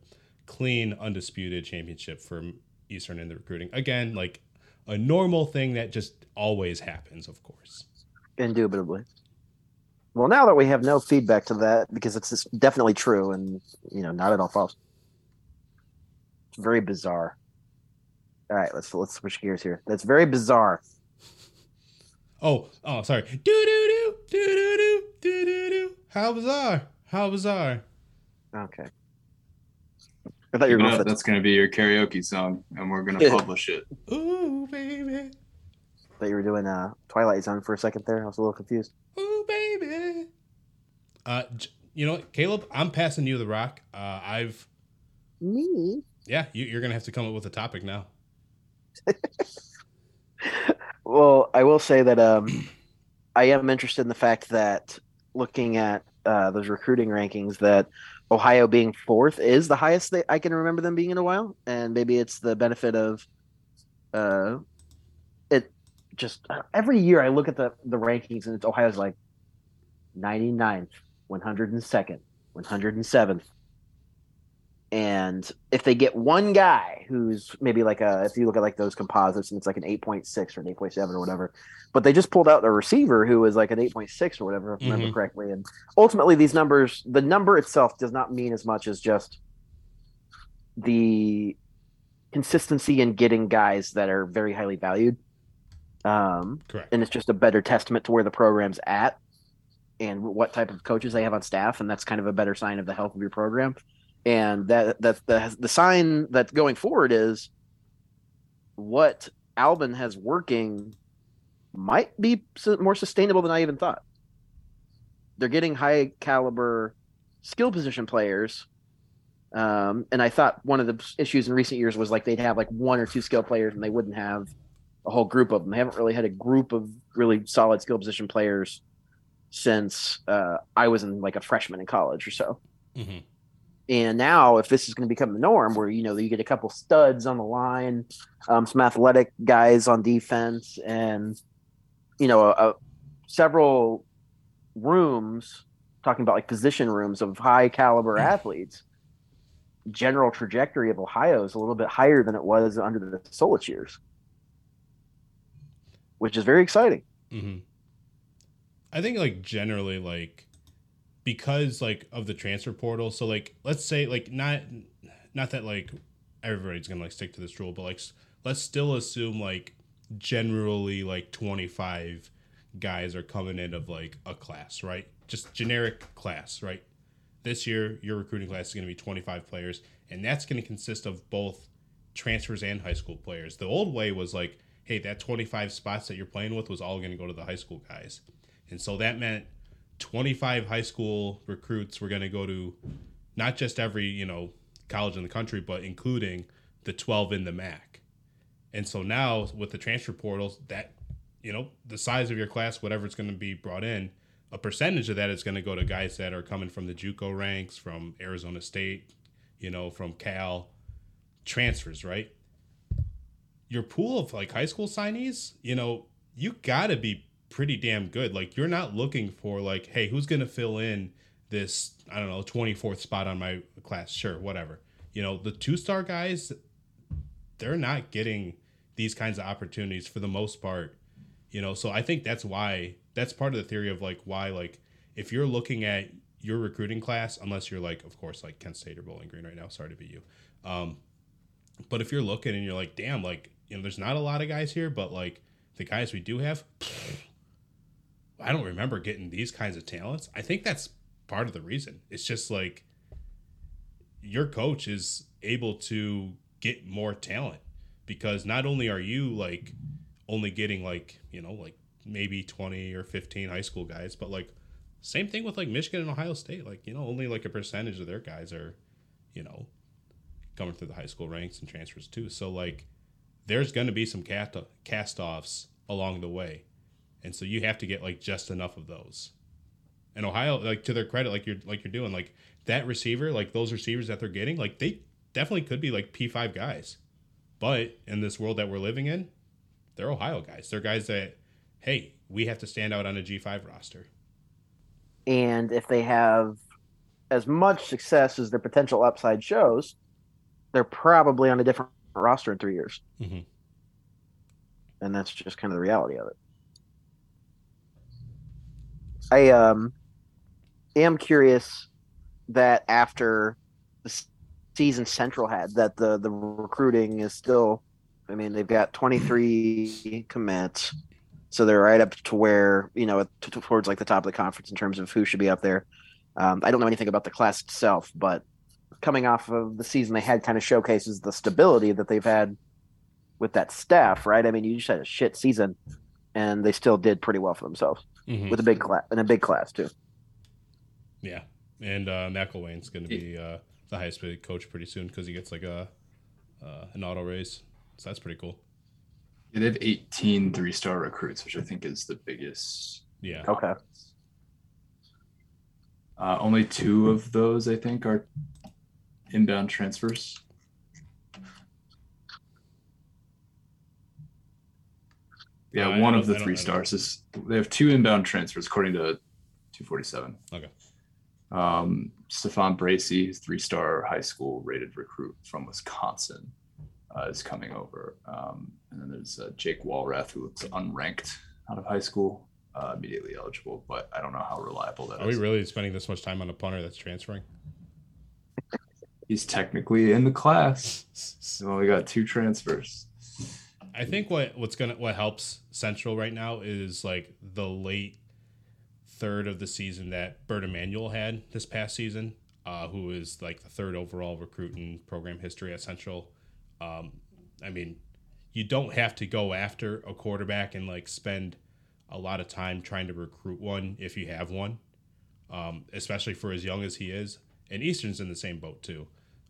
clean, undisputed championship for Eastern in the recruiting. Again, like a normal thing that just always happens, of course. Indubitably. Well, now that we have no feedback to that, because it's definitely true and you know not at all false. It's very bizarre. All right, let's let's switch gears here. That's very bizarre. Oh, oh, sorry. Do do do do do do do do. do. How bizarre! How bizarre! Okay. I thought you were going. That. That's going to be your karaoke song, and we're going to publish it. Ooh, baby. I thought you were doing a Twilight Zone for a second there. I was a little confused. Ooh, baby. Uh, you know, Caleb, I'm passing you the rock. Uh, I've. Me. Yeah, you, you're going to have to come up with a topic now. [LAUGHS] well, I will say that um, [CLEARS THROAT] I am interested in the fact that looking at uh, those recruiting rankings, that Ohio being fourth is the highest that I can remember them being in a while, and maybe it's the benefit of uh, it. Just uh, every year I look at the the rankings and it's Ohio's like 99th, 102nd, 107th. And if they get one guy who's maybe like a, if you look at like those composites and it's like an 8.6 or an 8.7 or whatever, but they just pulled out a receiver who was like an 8.6 or whatever, if I remember mm-hmm. correctly. And ultimately, these numbers, the number itself does not mean as much as just the consistency in getting guys that are very highly valued. Um, Correct. And it's just a better testament to where the program's at and what type of coaches they have on staff, and that's kind of a better sign of the health of your program. And that that the the sign that's going forward is what Albin has working might be more sustainable than I even thought. They're getting high caliber skill position players. Um, and I thought one of the issues in recent years was like they'd have like one or two skill players and they wouldn't have a whole group of them. They haven't really had a group of really solid skill position players since uh, I was in like a freshman in college or so. Mm-hmm. And now, if this is going to become the norm, where you know you get a couple studs on the line, um, some athletic guys on defense, and you know, a, a, several rooms talking about like position rooms of high caliber mm-hmm. athletes, general trajectory of Ohio is a little bit higher than it was under the Solich years, which is very exciting. Mm-hmm. I think like generally like because like of the transfer portal. So like let's say like not not that like everybody's gonna like stick to this rule, but like let's still assume like generally like 25 guys are coming in of like a class, right? Just generic class, right? This year, your recruiting class is going to be 25 players, and that's going to consist of both transfers and high school players. The old way was like, hey, that 25 spots that you're playing with was all going to go to the high school guys. And so that meant 25 high school recruits were going to go to not just every, you know, college in the country, but including the 12 in the MAC. And so now with the transfer portals, that you know, the size of your class, whatever it's going to be brought in, a percentage of that is going to go to guys that are coming from the JUCO ranks, from Arizona State, you know, from Cal, transfers, right? Your pool of like high school signees, you know, you got to be pretty damn good. Like you're not looking for like, hey, who's to fill in this, I don't know, 24th spot on my class? Sure, whatever. You know, the two-star guys they're not getting these kinds of opportunities for the most part. You know, so I think that's why that's part of the theory of like why like if you're looking at your recruiting class, unless you're like, of course, like Kent State or Bowling Green right now. Sorry to be you. Um, but if you're looking and you're like, damn, like you know, there's not a lot of guys here, but like the guys we do have, I don't remember getting these kinds of talents. I think that's part of the reason. It's just like your coach is able to get more talent because not only are you like only getting like you know like maybe 20 or 15 high school guys, but like same thing with like Michigan and Ohio State. Like, you know, only like a percentage of their guys are, you know, coming through the high school ranks and transfers too. So like there's going to be some cast cast offs along the way. And so you have to get like just enough of those. And Ohio, like to their credit, like you're like you're doing, like that receiver, like those receivers that they're getting, like they definitely could be like P five guys. But in this world that we're living in, they're Ohio guys. They're guys that hey, we have to stand out on a G5 roster. And if they have as much success as their potential upside shows, they're probably on a different roster in three years. Mm-hmm. And that's just kind of the reality of it. I um, am curious that after the season Central had, that the the recruiting is still. I mean, they've got 23 [LAUGHS] commits. So they're right up to where you know towards like the top of the conference in terms of who should be up there. Um, I don't know anything about the class itself, but coming off of the season they had kind of showcases the stability that they've had with that staff, right? I mean, you just had a shit season, and they still did pretty well for themselves mm-hmm. with a big class and a big class too. Yeah, and uh, McElwain's going to be uh, the highest paid coach pretty soon because he gets like a uh, an auto raise, so that's pretty cool. Yeah, they have 18 three star recruits, which I think is the biggest. Yeah. Okay. Uh, only two of those, I think, are inbound transfers. Yeah, no, one of the three stars is they have two inbound transfers according to 247. Okay. Um, Stefan Bracy, three star high school rated recruit from Wisconsin uh, is coming over. Um, and then there's uh, Jake Walrath, who looks unranked out of high school, uh, immediately eligible, but I don't know how reliable that Are is. we really spending this much time on a punter that's transferring? He's technically in the class. So we got two transfers. I think what what's gonna what helps Central right now is like the late third of the season that Bert Emanuel had this past season, uh, who is like the third overall recruit in program history at Central. Um, I mean, you don't have to go after a quarterback and like spend a lot of time trying to recruit one if you have one, um, especially for as young as he is. And Eastern's in the same boat too.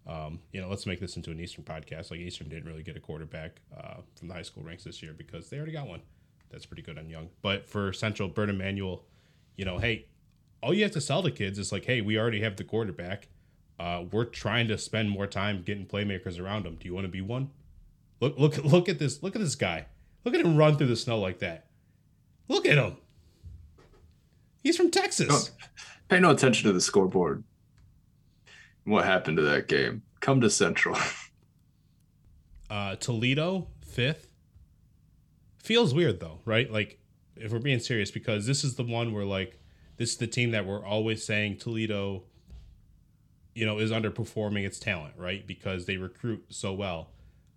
Um, you know, let's make this into an Eastern podcast. Like Eastern didn't really get a quarterback uh, from the high school ranks this year because they already got one. That's pretty good on young. But for Central, Bert Emanuel, you know, hey, all you have to sell to kids is like, hey, we already have the quarterback. Uh, we're trying to spend more time getting playmakers around him. Do you want to be one? Look, look, look at this. Look at this guy. Look at him run through the snow like that. Look at him. He's from Texas. Pay no attention to the scoreboard. What happened to that game? Come to Central. [LAUGHS] uh, Toledo fifth. Feels weird though, right? Like if we're being serious, because this is the one where like this is the team that we're always saying Toledo you know, is underperforming its talent, right? Because they recruit so well.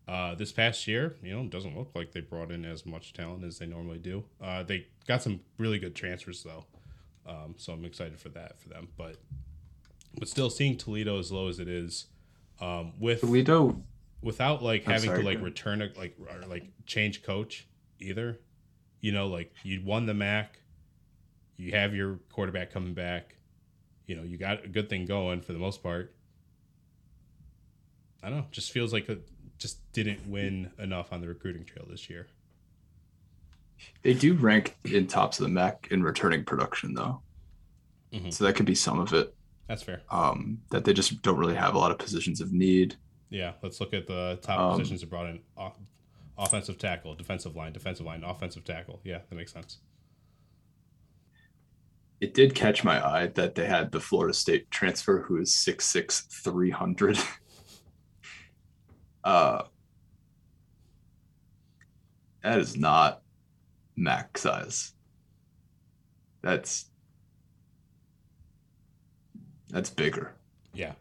Uh, this past year, you know, doesn't look like they brought in as much talent as they normally do. Uh, they got some really good transfers though, um, so I'm excited for that for them. But but still, seeing Toledo as low as it is, um, with Toledo, without like I'm having sorry, to like return a like or like change coach either, you know, like you won the MAC, you have your quarterback coming back, you know, you got a good thing going for the most part. I don't know. Just feels like it just didn't win enough on the recruiting trail this year. They do rank in tops of the MAC in returning production, though. Mm-hmm. So that could be some of it. That's fair. Um, that they just don't really have a lot of positions of need. Yeah, let's look at the top um, positions that brought in offensive tackle, defensive line, defensive line, offensive tackle. Yeah, that makes sense. It did catch my eye that they had the Florida State transfer who is 6'6, 300. [LAUGHS] uh, that is not max size. That's that's bigger. Yeah.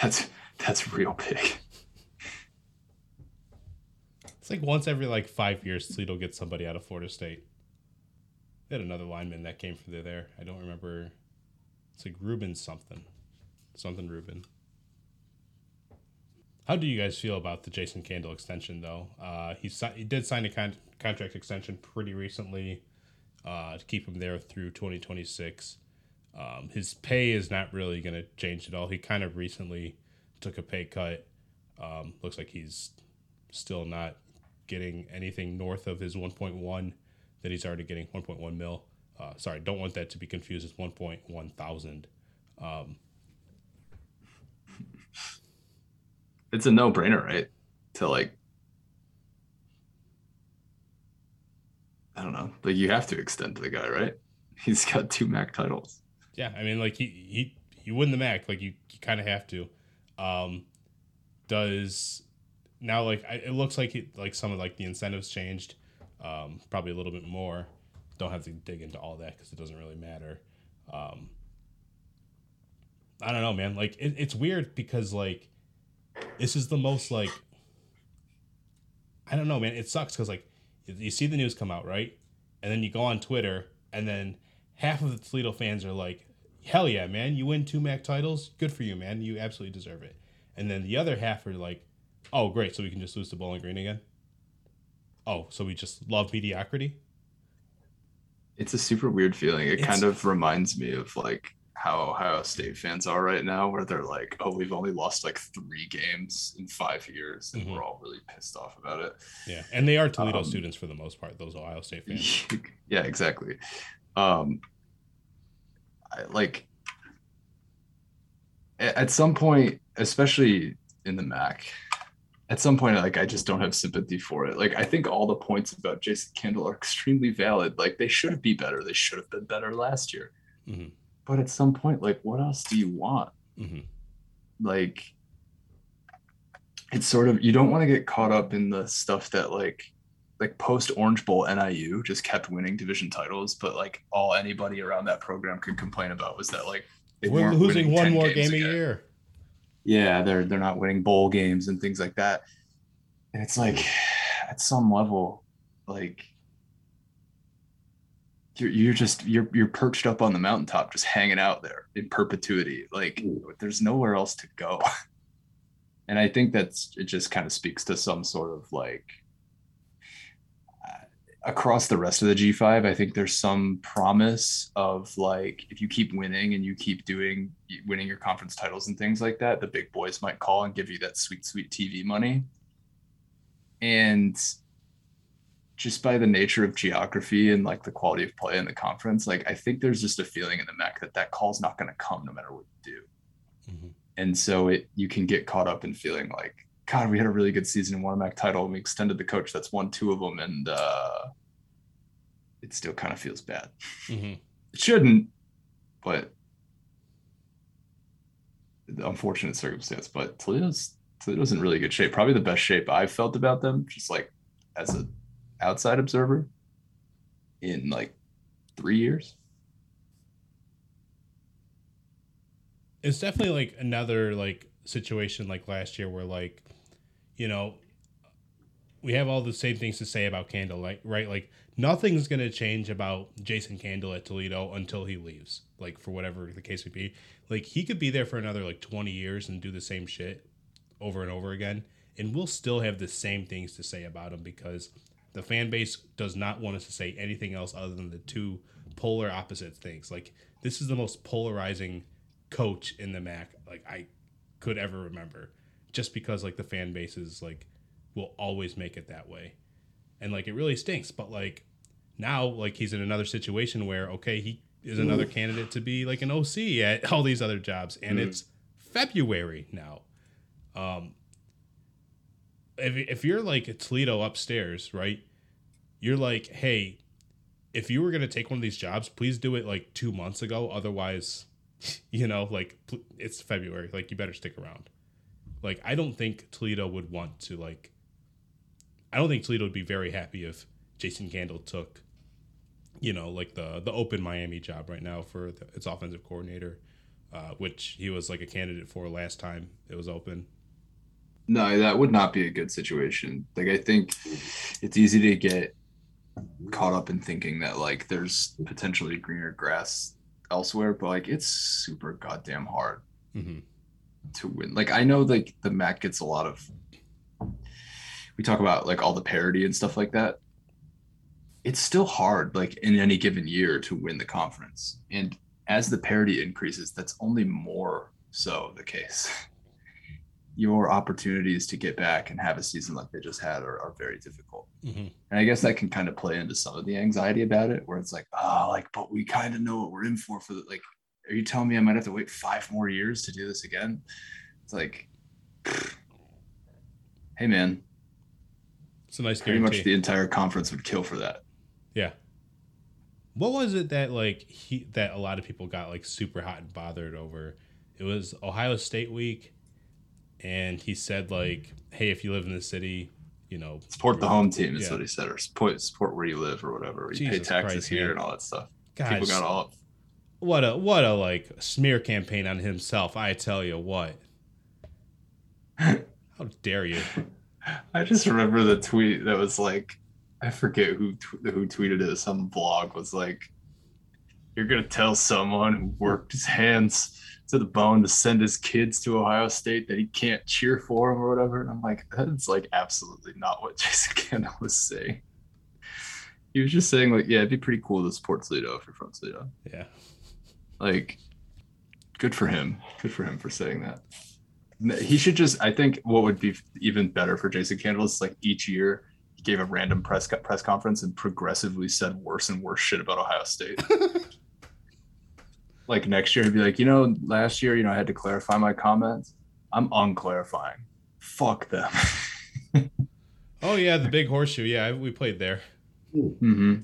That's that's real big. It's like once every like five years, Toledo gets somebody out of Florida State. They had another lineman that came from there. I don't remember. It's like Ruben something, something Ruben. How do you guys feel about the Jason Candle extension, though? Uh, he he did sign a con- contract extension pretty recently uh, to keep him there through 2026. Um, his pay is not really going to change at all. He kind of recently took a pay cut. Um, looks like he's still not getting anything north of his 1.1 that he's already getting 1.1 mil. Uh, sorry, don't want that to be confused with 1.1 thousand. Um, it's a no brainer, right? To like, I don't know, like you have to extend to the guy, right? [LAUGHS] He's got two MAC titles. Yeah, I mean, like he he he win the MAC, like you, you kind of have to. Um, does now like I, it looks like it, like some of like the incentives changed, um, probably a little bit more. Don't have to dig into all that because it doesn't really matter. Um, I don't know, man. Like it, it's weird because like this is the most like I don't know, man. It sucks because like you see the news come out right, and then you go on Twitter, and then half of the Toledo fans are like, "Hell yeah, man! You win two MAC titles. Good for you, man. You absolutely deserve it." And then the other half are like, Oh, great. So we can just lose to Bowling Green again? Oh, so we just love mediocrity? It's a super weird feeling. It it's... kind of reminds me of like how Ohio State fans are right now, where they're like, oh, we've only lost like three games in five years, and mm-hmm. we're all really pissed off about it. Yeah. And they are Toledo um, students for the most part, those Ohio State fans. [LAUGHS] yeah, exactly. Um, I, like, at some point, especially in the MAC, at some point like i just don't have sympathy for it. Like i think all the points about jason Candle are extremely valid. Like they should be better. They should have been better last year. Mm-hmm. but at some point like what else do you want? Mm-hmm. like it's sort of you don't want to get caught up in the stuff that like like post orange bowl niu just kept winning division titles but like all anybody around that program could complain about was that like they we're losing one more game a year yeah, they're they're not winning bowl games and things like that. And it's like [SIGHS] at some level, like you're you're just you're you're perched up on the mountaintop, just hanging out there in perpetuity. Like there's nowhere else to go. [LAUGHS] And I think that's it just kind of speaks to some sort of like across the rest of the G5, I think there's some promise of like if you keep winning and you keep doing winning your conference titles and things like that, the big boys might call and give you that sweet, sweet TV money. And just by the nature of geography and like the quality of play in the conference, like I think there's just a feeling in the MAC that that call's not going to come no matter what you do. Mm-hmm. And so it you can get caught up in feeling like God, we had a really good season a MAC title, and we extended the coach that's won two of them, and uh, it still kind of feels bad. Mm-hmm. It shouldn't, but the unfortunate circumstance. But Toledo's Toledo's in really good shape. Probably the best shape I've felt about them, just like as an outside observer, in like three years. It's definitely like another like situation like last year where like you know, we have all the same things to say about Candle, like right? Like nothing's gonna change about Jason Candle at Toledo until he leaves. Like for whatever the case may be. Like he could be there for another like twenty years and do the same shit over and over again, and we'll still have the same things to say about him because the fan base does not want us to say anything else other than the two polar opposite things. Like this is the most polarizing coach in the MAC like I could ever remember just because like the fan base is like will always make it that way and like it really stinks. But like now, like he's in another situation where okay, he is another candidate to be like an OC at [LAUGHS] all these other jobs, and mm. it's February now. Um, if if you're like Toledo upstairs, right? You're like, hey, if you were gonna take one of these jobs, please do it like two months ago. Otherwise, [LAUGHS] you know, like it's February. Like you better stick around. Like I don't think Toledo would want to like. I don't think Toledo would be very happy if Jason Candle took, you know, like the the open Miami job right now for the, its offensive coordinator, uh, which he was like a candidate for last time it was open. No, that would not be a good situation. Like I think it's easy to get caught up in thinking that like there's potentially greener grass elsewhere, but like it's super goddamn hard mm-hmm. To win. Like I know like the MAC gets a lot of we talk about like all the parity and stuff like that. It's still hard, like in any given year, to win the conference. And as the parity increases, that's only more so the case. [LAUGHS] your opportunities to get back and have a season like they just had are, are very difficult. Mm-hmm. And I guess that can kind of play into some of the anxiety about it, where it's like, oh, like, but we kind of know what we're in for. For the, like, are you telling me I might have to wait five more years to do this again? It's like, [SIGHS] hey, man. It's a nice Pretty much the entire conference would kill for that. Yeah. What was it that like he that a lot of people got like super hot and bothered over? It was Ohio State week and he said like, "Hey, if you live in the city, you know, support the home team." Is yeah. what he said, or support support where you live, or whatever. You Jesus pay taxes Christ, here man. and all that stuff. People got all. What a what a like smear campaign on himself. I tell you what. [LAUGHS] How dare you? I just remember the tweet that was like, I forget who who tweeted it. Some blog was like, "You're gonna tell someone who worked his hands." to the bone to send his kids to Ohio State that he can't cheer for him or whatever. And I'm like, that's like absolutely not what [LAUGHS] Jason Candle was saying. He was just saying like, yeah, it'd be pretty cool to support Toledo if you're from Toledo. Yeah. Like, good for him. Good for him for saying that. He should just. I think what would be even better for Jason Candle is like each year he gave a random press press conference and progressively said worse and worse shit about Ohio State. [LAUGHS] like next year he'd be like, you know, last year, you know, I had to clarify my comments. I'm unclarifying. Fuck them. [LAUGHS] oh yeah, the big horseshoe. Yeah, we played there. Mm-hmm.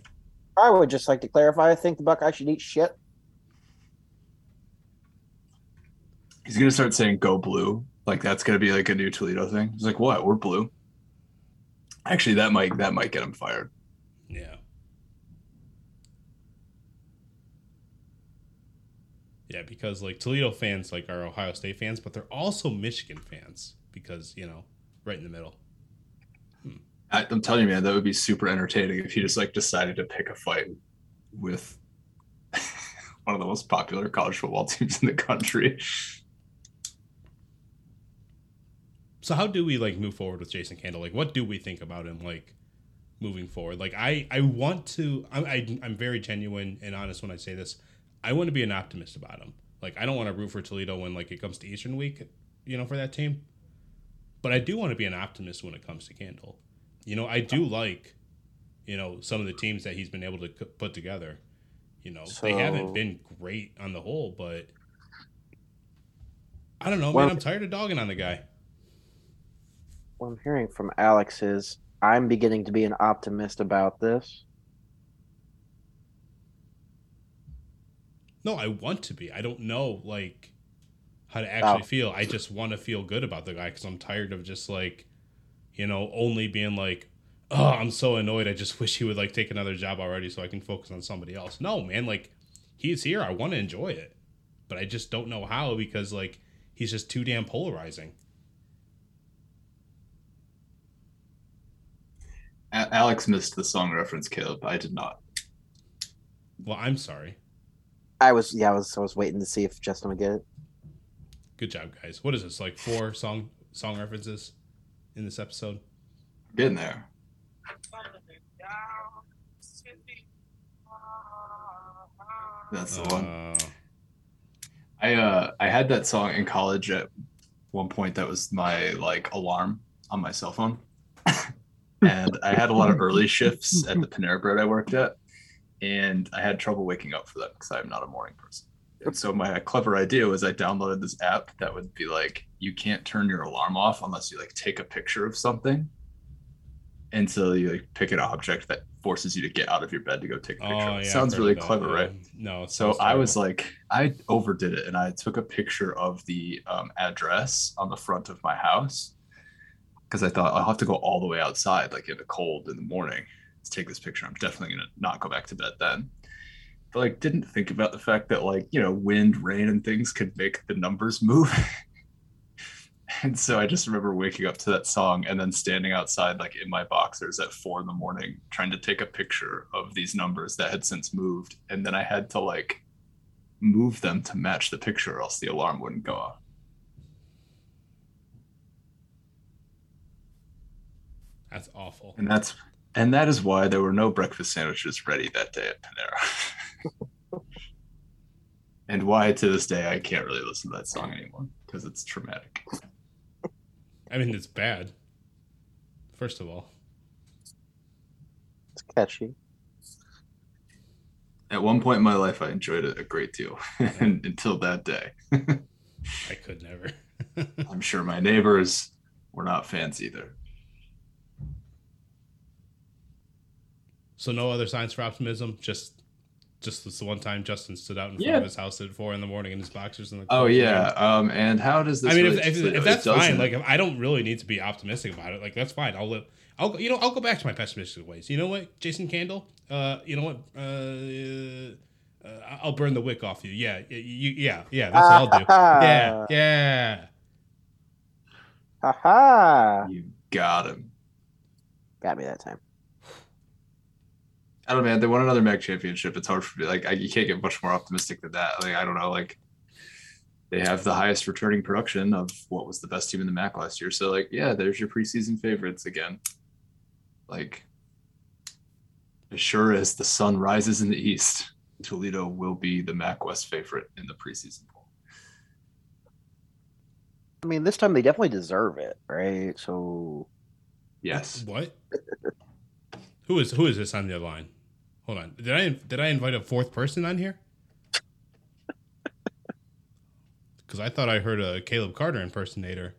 I would just like to clarify. I think the Buckeye should eat shit. He's gonna start saying "Go blue." Like that's gonna be like a new Toledo thing. He's like, "What? We're blue." Actually, that might that might get him fired. Yeah. Yeah, because like Toledo fans like are Ohio State fans, but they're also Michigan fans because you know, right in the middle. Hmm. I, am telling you, man, that would be super entertaining if he just like decided to pick a fight with [LAUGHS] one of the most popular college football teams in the country. So how do we like move forward with Jason Candle? Like, what do we think about him? Like moving forward, like I I want to. I, I I'm very genuine and honest when I say this. I want to be an optimist about him. Like I don't want to root for Toledo when like it comes to Eastern Week, you know, for that team. But I do want to be an optimist when it comes to Candle. You know, I do like, you know, some of the teams that he's been able to put together. You know, so, they haven't been great on the whole, but I don't know, well, man. I'm tired of dogging on the guy. What I'm hearing from Alex is I'm beginning to be an optimist about this. No, I want to be. I don't know like how to oh. actually oh. feel. I just want to feel good about the guy because I'm tired of just like, you know, only being like, oh, I'm so annoyed. I just [LAUGHS] wish he would like take another job already so I can focus on somebody else. No, man, like he's here. I want to enjoy it, but I just don't know how because like he's just too damn polarizing. Alex missed the song reference, Caleb. I did not. Well, I'm sorry. I was yeah, I was I was waiting to see if Justin would get it. Good job, guys. What is this? Like four song song references in this episode? Getting there. That's the uh, one. I uh I had that song in college at one point that was my like alarm on my cell phone. [LAUGHS] and I had a lot of early [LAUGHS] shifts at the Panera Bread I worked at, and I had trouble waking up for them because I'm not a morning person. And so my clever idea was I downloaded this app that would be like, you can't turn your alarm off unless you like take a picture of something. And so you like pick an object that forces you to get out of your bed to go take a picture. Oh, yeah, sounds really clever, that, right? No. So I was like, I overdid it, and I took a picture of the um, address on the front of my house because I thought I'll have to go all the way outside, like in the cold in the morning, to take this picture. I'm definitely gonna not go back to bed then. But like didn't think about the fact that like you know wind rain and things could make the numbers move. [LAUGHS] And so i just remember waking up to that song and then standing outside like in my boxers at four in the morning trying to take a picture of these numbers that had since moved. And then i had to like move them to match the picture or else the alarm wouldn't go off that's awful and that's and that is why there were no breakfast sandwiches ready that day at panera [LAUGHS] and why to this day I can't really listen to that song anymore because it's traumatic. I mean, it's bad. First of all, it's catchy. At one point in my life, I enjoyed it a great deal, [LAUGHS] and until that day, [LAUGHS] I could never. I'm sure my neighbors were not fans either. So, no other signs for optimism. Just just this one time Justin stood out in front yeah. of his house at four in the morning in his boxers and the oh yeah um and how does this I mean if, if, if that's fine like I don't really need to be optimistic about it like that's fine I'll live I'll you know I'll go back to my pessimistic ways you know what Jason Candle uh you know what uh uh, I'll burn the wick off you. Yeah, you, yeah, yeah. That's what I'll do. Yeah, yeah. Ha ha! You got him. Got me that time. I don't know, man. They won another MAC championship. It's hard for me. Like, I, you can't get much more optimistic than that. Like, I don't know. Like, they have the highest returning production of what was the best team in the MAC last year. So, like, yeah, there's your preseason favorites again. Like, as sure as the sun rises in the east, Toledo will be the MAC West favorite in the preseason poll. I mean, this time they definitely deserve it, right? So, yes. What? [LAUGHS] who is who is this on the line? Hold on. Did I did I invite a fourth person on here? [LAUGHS] Because I thought I heard a Caleb Carter impersonator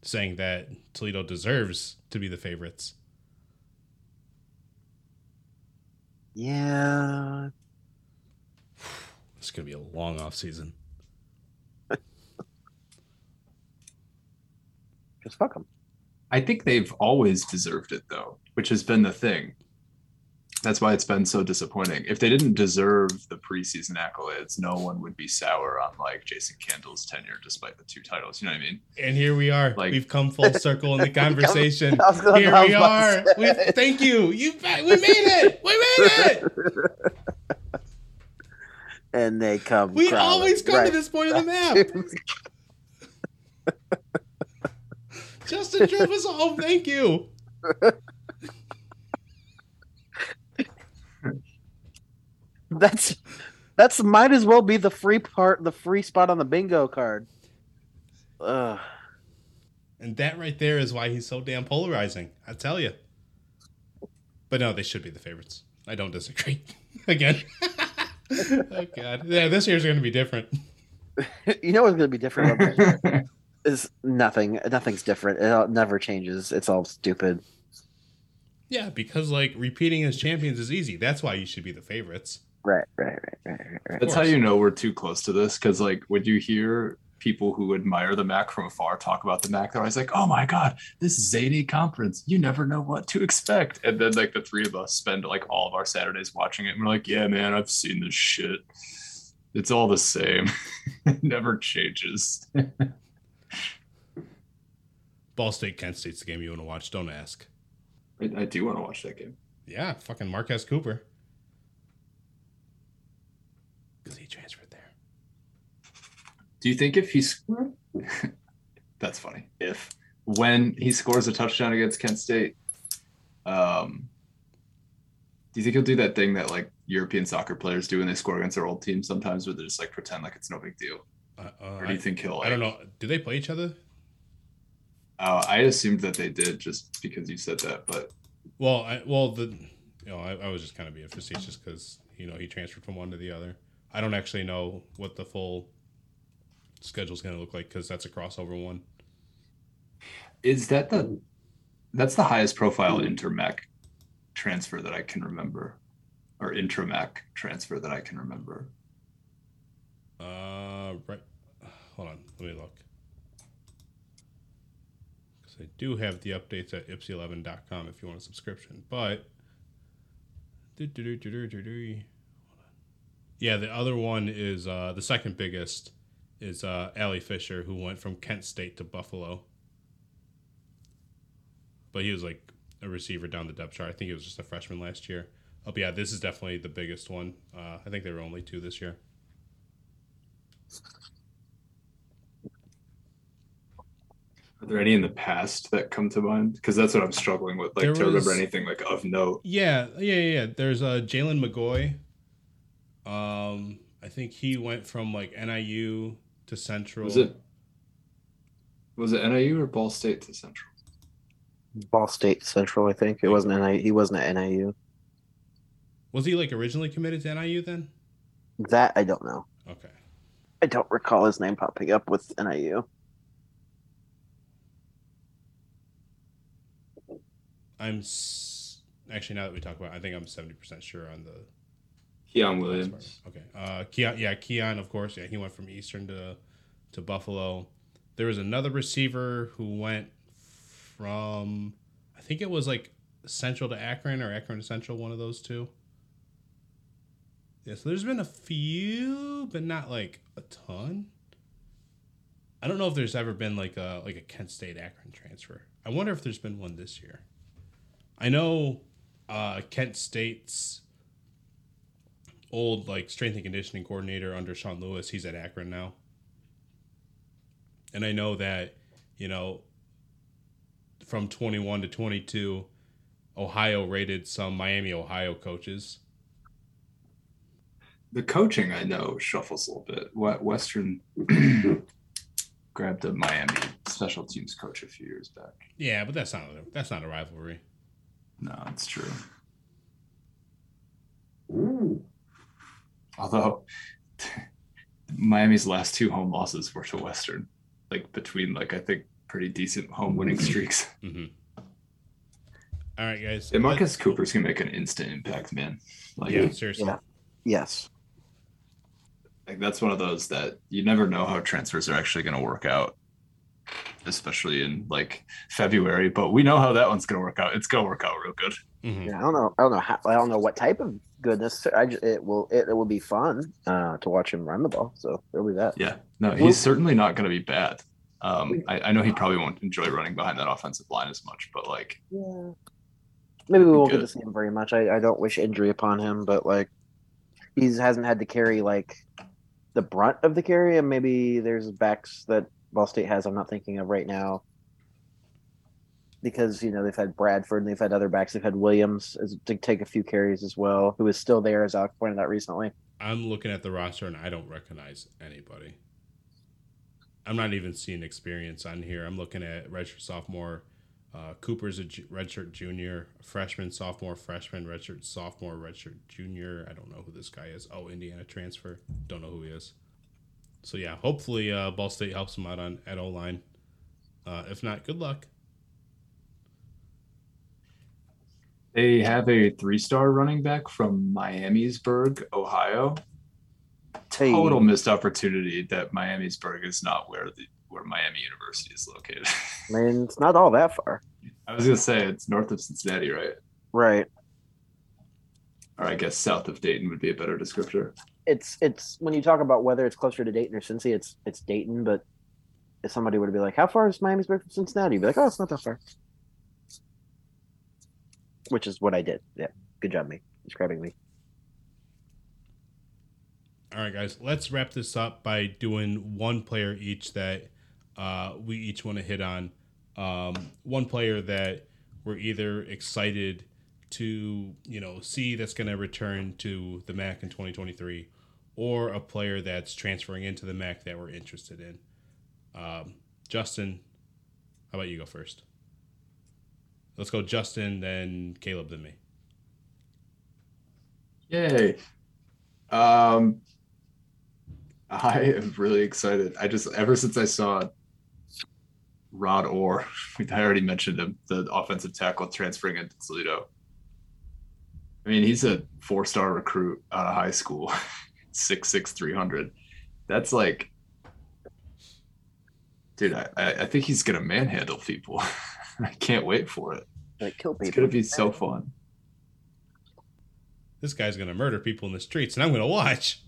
saying that Toledo deserves to be the favorites. Yeah. It's gonna be a long off season. [LAUGHS] Just fuck them. I think they've always deserved it though, which has been the thing that's why it's been so disappointing. If they didn't deserve the preseason accolades, no one would be sour on like Jason Candle's tenure despite the two titles. You know what I mean? And here we are. Like, We've come full [LAUGHS] circle in the conversation. [LAUGHS] here we are. We, thank you. You we made it. We made it. [LAUGHS] and they come. We crawling. always come right. to this point of the map. Justin drove us home. Thank you. [LAUGHS] That's that's might as well be the free part, the free spot on the bingo card. Ugh. And that right there is why he's so damn polarizing. I tell you. But no, they should be the favorites. I don't disagree. [LAUGHS] Again. [LAUGHS] oh god. Yeah, this year's going to be different. you know what's going to be different is nothing. Nothing's different. It never changes. It's all stupid. Yeah, because like repeating as champions is easy. That's why you should be the favorites. Right, right, right, right, right. That's how you know we're too close to this because, like, when you hear people who admire the MAC from afar talk about the MAC, they're always like, "Oh my god, this zany conference! You never know what to expect." And then, like, the three of us spend like all of our Saturdays watching it, and we're like, "Yeah, man, I've seen this shit. It's all the same. [LAUGHS] it never changes." [LAUGHS] Ball State, Kent State's the game you want to watch. Don't ask. I, I do want to watch that game. Yeah, fucking Marquez Cooper because he transferred there. Do you think if he's [LAUGHS] that's funny if when he scores a touchdown against Kent State, um, do you think he'll do that thing that like European soccer players do when they score against their old team sometimes, where they just like pretend like it's no big deal? Uh, uh, or do you think he'll? Like, I don't know. Do they play each other? Uh, I assumed that they did just because you said that, but Well, I, well the you know I, I was just kind of being facetious because you know he transferred from one to the other. I don't actually know what the full schedule is going to look like because that's a crossover one. Is that the that's the highest profile intermec transfer that I can remember, or intramec transfer that I can remember? Uh, right. Hold on, let me look. Because I do have the updates at ypsi11.com if you want a subscription, but. Yeah, the other one is uh, the second biggest is uh, Ali Fisher, who went from Kent State to Buffalo. But he was like a receiver down the depth chart. I think he was just a freshman last year. Oh, but yeah, this is definitely the biggest one. Uh, I think there were only two this year. Are there any in the past that come to mind? Because that's what I'm struggling with, like there to was, remember anything like of note. Yeah, yeah, yeah. There's uh, Jalen McGoy. Um, I think he went from like NIU to Central. Was it? Was it NIU or Ball State to Central? Ball State Central, I think it wasn't NIU. He wasn't at NIU. Was he like originally committed to NIU then? That I don't know. Okay. I don't recall his name popping up with NIU. I'm s- actually now that we talk about, it, I think I'm seventy percent sure on the. Keon Williams. Okay. Uh, Keon, yeah, Keon, of course, yeah, he went from Eastern to to Buffalo. There was another receiver who went from, I think it was like Central to Akron or Akron to Central, one of those two. Yeah, so there's been a few, but not like a ton. I don't know if there's ever been like a like a Kent State Akron transfer. I wonder if there's been one this year. I know uh, Kent State's old like strength and conditioning coordinator under Sean Lewis. He's at Akron now, and I know that you know from 21 to 22, Ohio rated some Miami Ohio coaches. The coaching I know shuffles a little bit. What Western [CLEARS THROAT] grabbed a Miami special teams coach a few years back. Yeah, but that's not a, that's not a rivalry. No, it's true. Ooh. Although [LAUGHS] Miami's last two home losses were to Western, like between like I think pretty decent home winning streaks. [LAUGHS] Mm-hmm. All right, guys. And Marquez Cooper's gonna make an instant impact, man. Like, yeah, seriously. Yeah. Yes. Like that's one of those that you never know how transfers are actually gonna work out especially in like February. But we know how that one's gonna work out. It's gonna work out real good. Mm-hmm. Yeah, I don't know. I don't know. How, I don't know what type of goodness. I just, it will. It, it will be fun uh, to watch him run the ball. So it'll be that. Yeah. No, he's certainly not gonna be bad. Um, I, I know he probably won't enjoy running behind that offensive line as much, but like, yeah, maybe we won't good. get to see him very much. I, I don't wish injury upon him, but like, he hasn't had to carry like the brunt of the carry, and maybe there's backs that Ball State has. I'm not thinking of right now because you know they've had Bradford and they've had other backs. They've had Williams as, to take a few carries as well, who is still there, as Alex pointed out recently. I'm looking at the roster and I don't recognize anybody. I'm not even seeing experience on here. I'm looking at redshirt sophomore. Uh, Cooper's a ju- redshirt junior, freshman, sophomore, freshman, redshirt sophomore, redshirt junior. I don't know who this guy is. Oh, Indiana transfer. Don't know who he is so yeah, hopefully uh, Ball State helps them out on at O line. Uh, if not, good luck. They have a three-star running back from Miamisburg, Ohio. Total missed opportunity that Miamisburg is not where the where Miami University is located. I mean, it's not all that far. I was gonna say it's north of Cincinnati, right? Right. Or I guess south of Dayton would be a better descriptor it's it's when you talk about whether it's closer to Dayton or Cincy, it's it's Dayton. But if somebody were to be like, "How far is Miamisburg from Cincinnati?" You'd be like, "Oh, it's not that far." Which is what I did. Yeah, good job, me describing me. All right, guys, let's wrap this up by doing one player each that uh, we each want to hit on. Um, one player that we're either excited to you know see that's going to return to the MAC in 2023, or a player that's transferring into the MAC that we're interested in. Um, Justin, how about you go first? Let's go Justin, then Caleb, then me. Yay. Um, I am really excited. I just ever since I saw Rod Orr, [LAUGHS] I already mentioned him, the offensive tackle transferring into Toledo. I mean, he's a four-star recruit out of high school, [LAUGHS] six six three hundred. That's like, dude, I, I think he's gonna manhandle people. [LAUGHS] I can't wait for it. Like kill people. It's gonna be so fun. This guy's gonna murder people in the streets, and I'm gonna watch.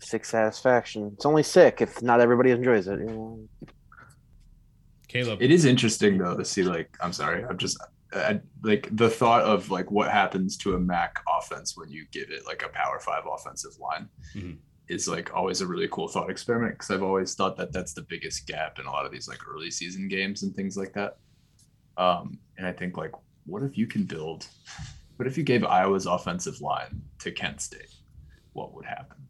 Sick satisfaction. It's only sick if not everybody enjoys it. You know? Caleb, It is interesting though to see like I'm sorry, I'm just I, like the thought of like what happens to a MAC offense when you give it like a Power Five offensive line Mhm. is like always a really cool thought experiment because I've always thought that that's the biggest gap in a lot of these like early season games and things like that. Um, and I think like, what if you can build? What if you gave Iowa's offensive line to Kent State? What would happen?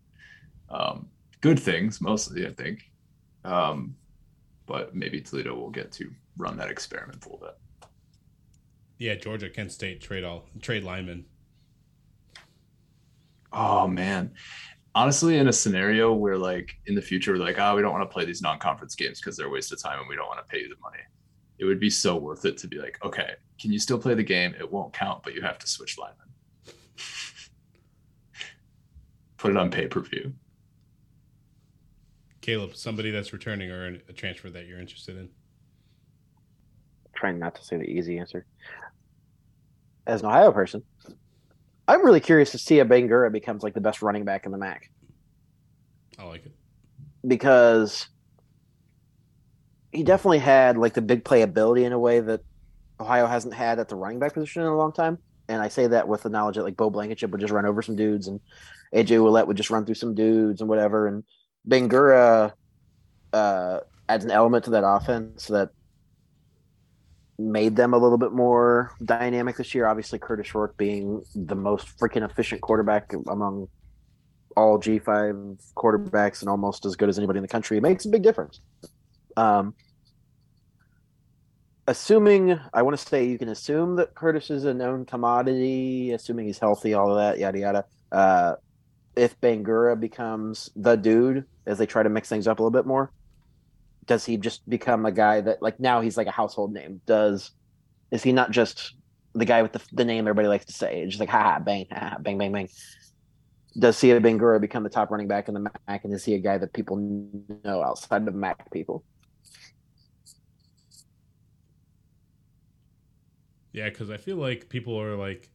Um, good things mostly, I think. Um, but maybe Toledo will get to run that experiment a little bit. Yeah, Georgia, Kent State trade all trade linemen. Oh man. Honestly, in a scenario where like in the future, we're like, oh, we don't want to play these non-conference games because they're a waste of time and we don't want to pay you the money. It would be so worth it to be like, okay, can you still play the game? It won't count, but you have to switch linemen. [LAUGHS] Put it on pay-per-view. Caleb, somebody that's returning or a transfer that you're interested in. Trying not to say the easy answer. As an Ohio person, I'm really curious to see if Bangura becomes like the best running back in the MAC I like it. because he definitely had like the big playability in a way that Ohio hasn't had at the running back position in a long time. And I say that with the knowledge that like Bo Blankenship would just run over some dudes and AJ Ouellette would just run through some dudes and whatever. And Bangura uh, adds an element to that offense that made them a little bit more dynamic this year. Obviously, Kurtis Rourke being the most freaking efficient quarterback among all G5 quarterbacks and almost as good as anybody in the country makes a big difference. Um, assuming, I want to say you can assume that Kurtis is a known commodity, assuming he's healthy, all of that, yada, yada. Uh, if Bangura becomes the dude as they try to mix things up a little bit more, does he just become a guy that, like, now he's like a household name? Does, is he not just the guy with the, the name everybody likes to say? It's just like, ha ha, bang, ha bang, bang, bang does Sieh Bangura become the top running back in the MAC, and is he a guy that people know outside of MAC people? Yeah, because I feel like people are like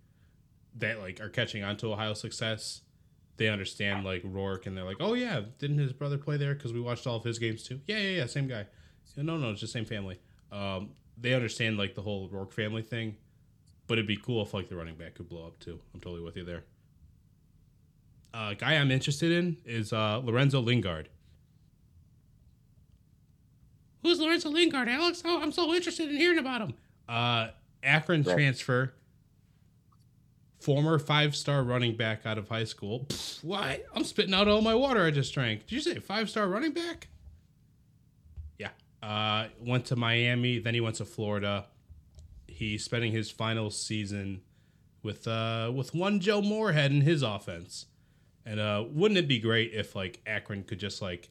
that, like are catching on to Ohio success. They understand like Rourke, and they're like, "Oh yeah, didn't his brother play there? Because we watched all of his games too." Yeah, yeah, yeah, same guy. No, no, it's the same family. Um, they understand like the whole Rourke family thing, but it'd be cool if like the running back could blow up too. I'm totally with you there. Uh, guy I'm interested in is uh, Lorenzo Lingard. Who's Lorenzo Lingard, Alex? Oh, I'm so interested in hearing about him. Uh, Akron transfer, former five star running back out of high school. Pfft, what? I'm spitting out all my water I just drank. Did you say five star running back? Yeah. Uh, went to Miami, then he went to Florida. He's spending his final season with uh, with one Joe Moorhead in his offense. And uh, wouldn't it be great if like Akron could just like,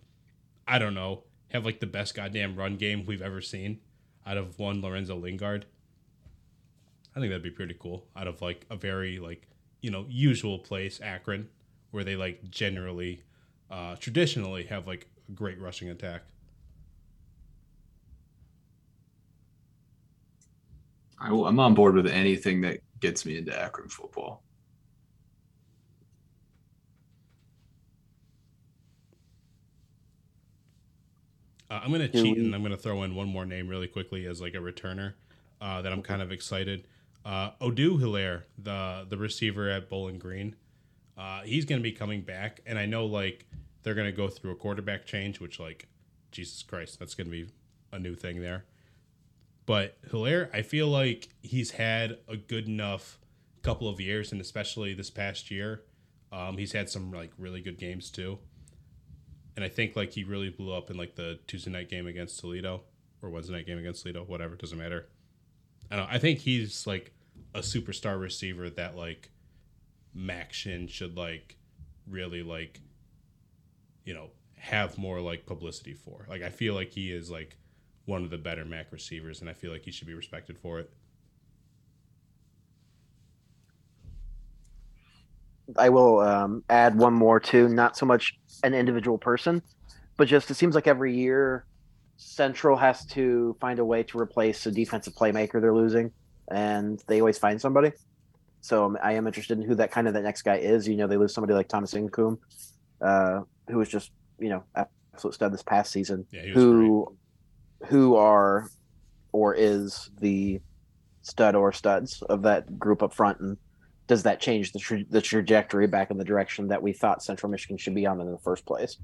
I don't know, have like the best goddamn run game we've ever seen out of one Lorenzo Lingard? I think that'd be pretty cool. Out of like a very like you know usual place, Akron, where they like generally, uh, traditionally have like a great rushing attack. I, will, I'm on board with anything that gets me into Akron football. Uh, I'm gonna cheat and I'm gonna throw in one more name really quickly as like a returner uh, that I'm kind of excited. Uh, Odieu Hiliare, the the receiver at Bowling Green, uh, he's gonna be coming back, and I know like they're gonna go through a quarterback change, which like Jesus Christ, that's gonna be a new thing there. But Hiliare, I feel like he's had a good enough couple of years, and especially this past year, um, he's had some like really good games too and I think like he really blew up in like the Tuesday night game against Toledo or Wednesday night game against Toledo, whatever, doesn't matter. I don't. I think he's like a superstar receiver that like MACtion should like really like you know have more like publicity for. Like I feel like he is like one of the better MAC receivers, and I feel like he should be respected for it. I will um, add one more too. Not so much an individual person, but just it seems like every year Central has to find a way to replace a defensive playmaker they're losing, and they always find somebody. So um, I am interested in who that kind of that next guy is. You know, they lose somebody like Thomas Incoom, uh, who was just you know absolute stud this past season. Yeah, who who are or is the stud or studs of that group up front, and does that change the tra- the trajectory back in the direction that we thought Central Michigan should be on in the first place?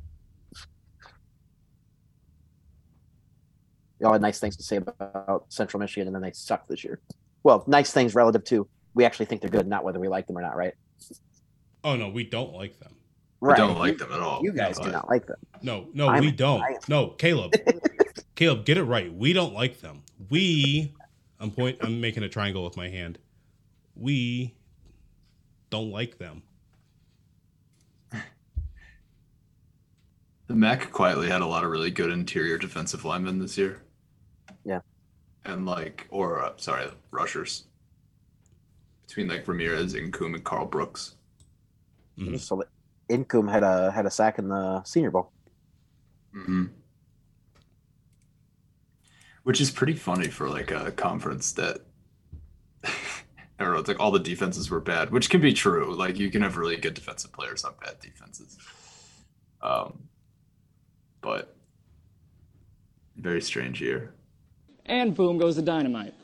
Y'all had nice things to say about Central Michigan, and then they sucked this year. Well, nice things relative to we actually think they're good, not whether we like them or not, right? Oh no, we don't like them. Right. We don't like them at all. You guys but... do not like them. No, no, I'm, we don't. No, Caleb. [LAUGHS] Caleb, get it right. We don't like them. We I'm point I'm making a triangle with my hand. We don't like them. The MAC quietly had a lot of really good interior defensive linemen this year. Yeah. And like, or uh, sorry, rushers between like Ramirez, Incoom, and Carl Brooks. Mm-hmm. So Incoom had a had a sack in the Senior Bowl. Mm-hmm. Which is pretty funny for like a conference that [LAUGHS] I don't know. It's like all the defenses were bad, which can be true. Like you can have really good defensive players on bad defenses. Um, but very strange year. And boom goes the dynamite.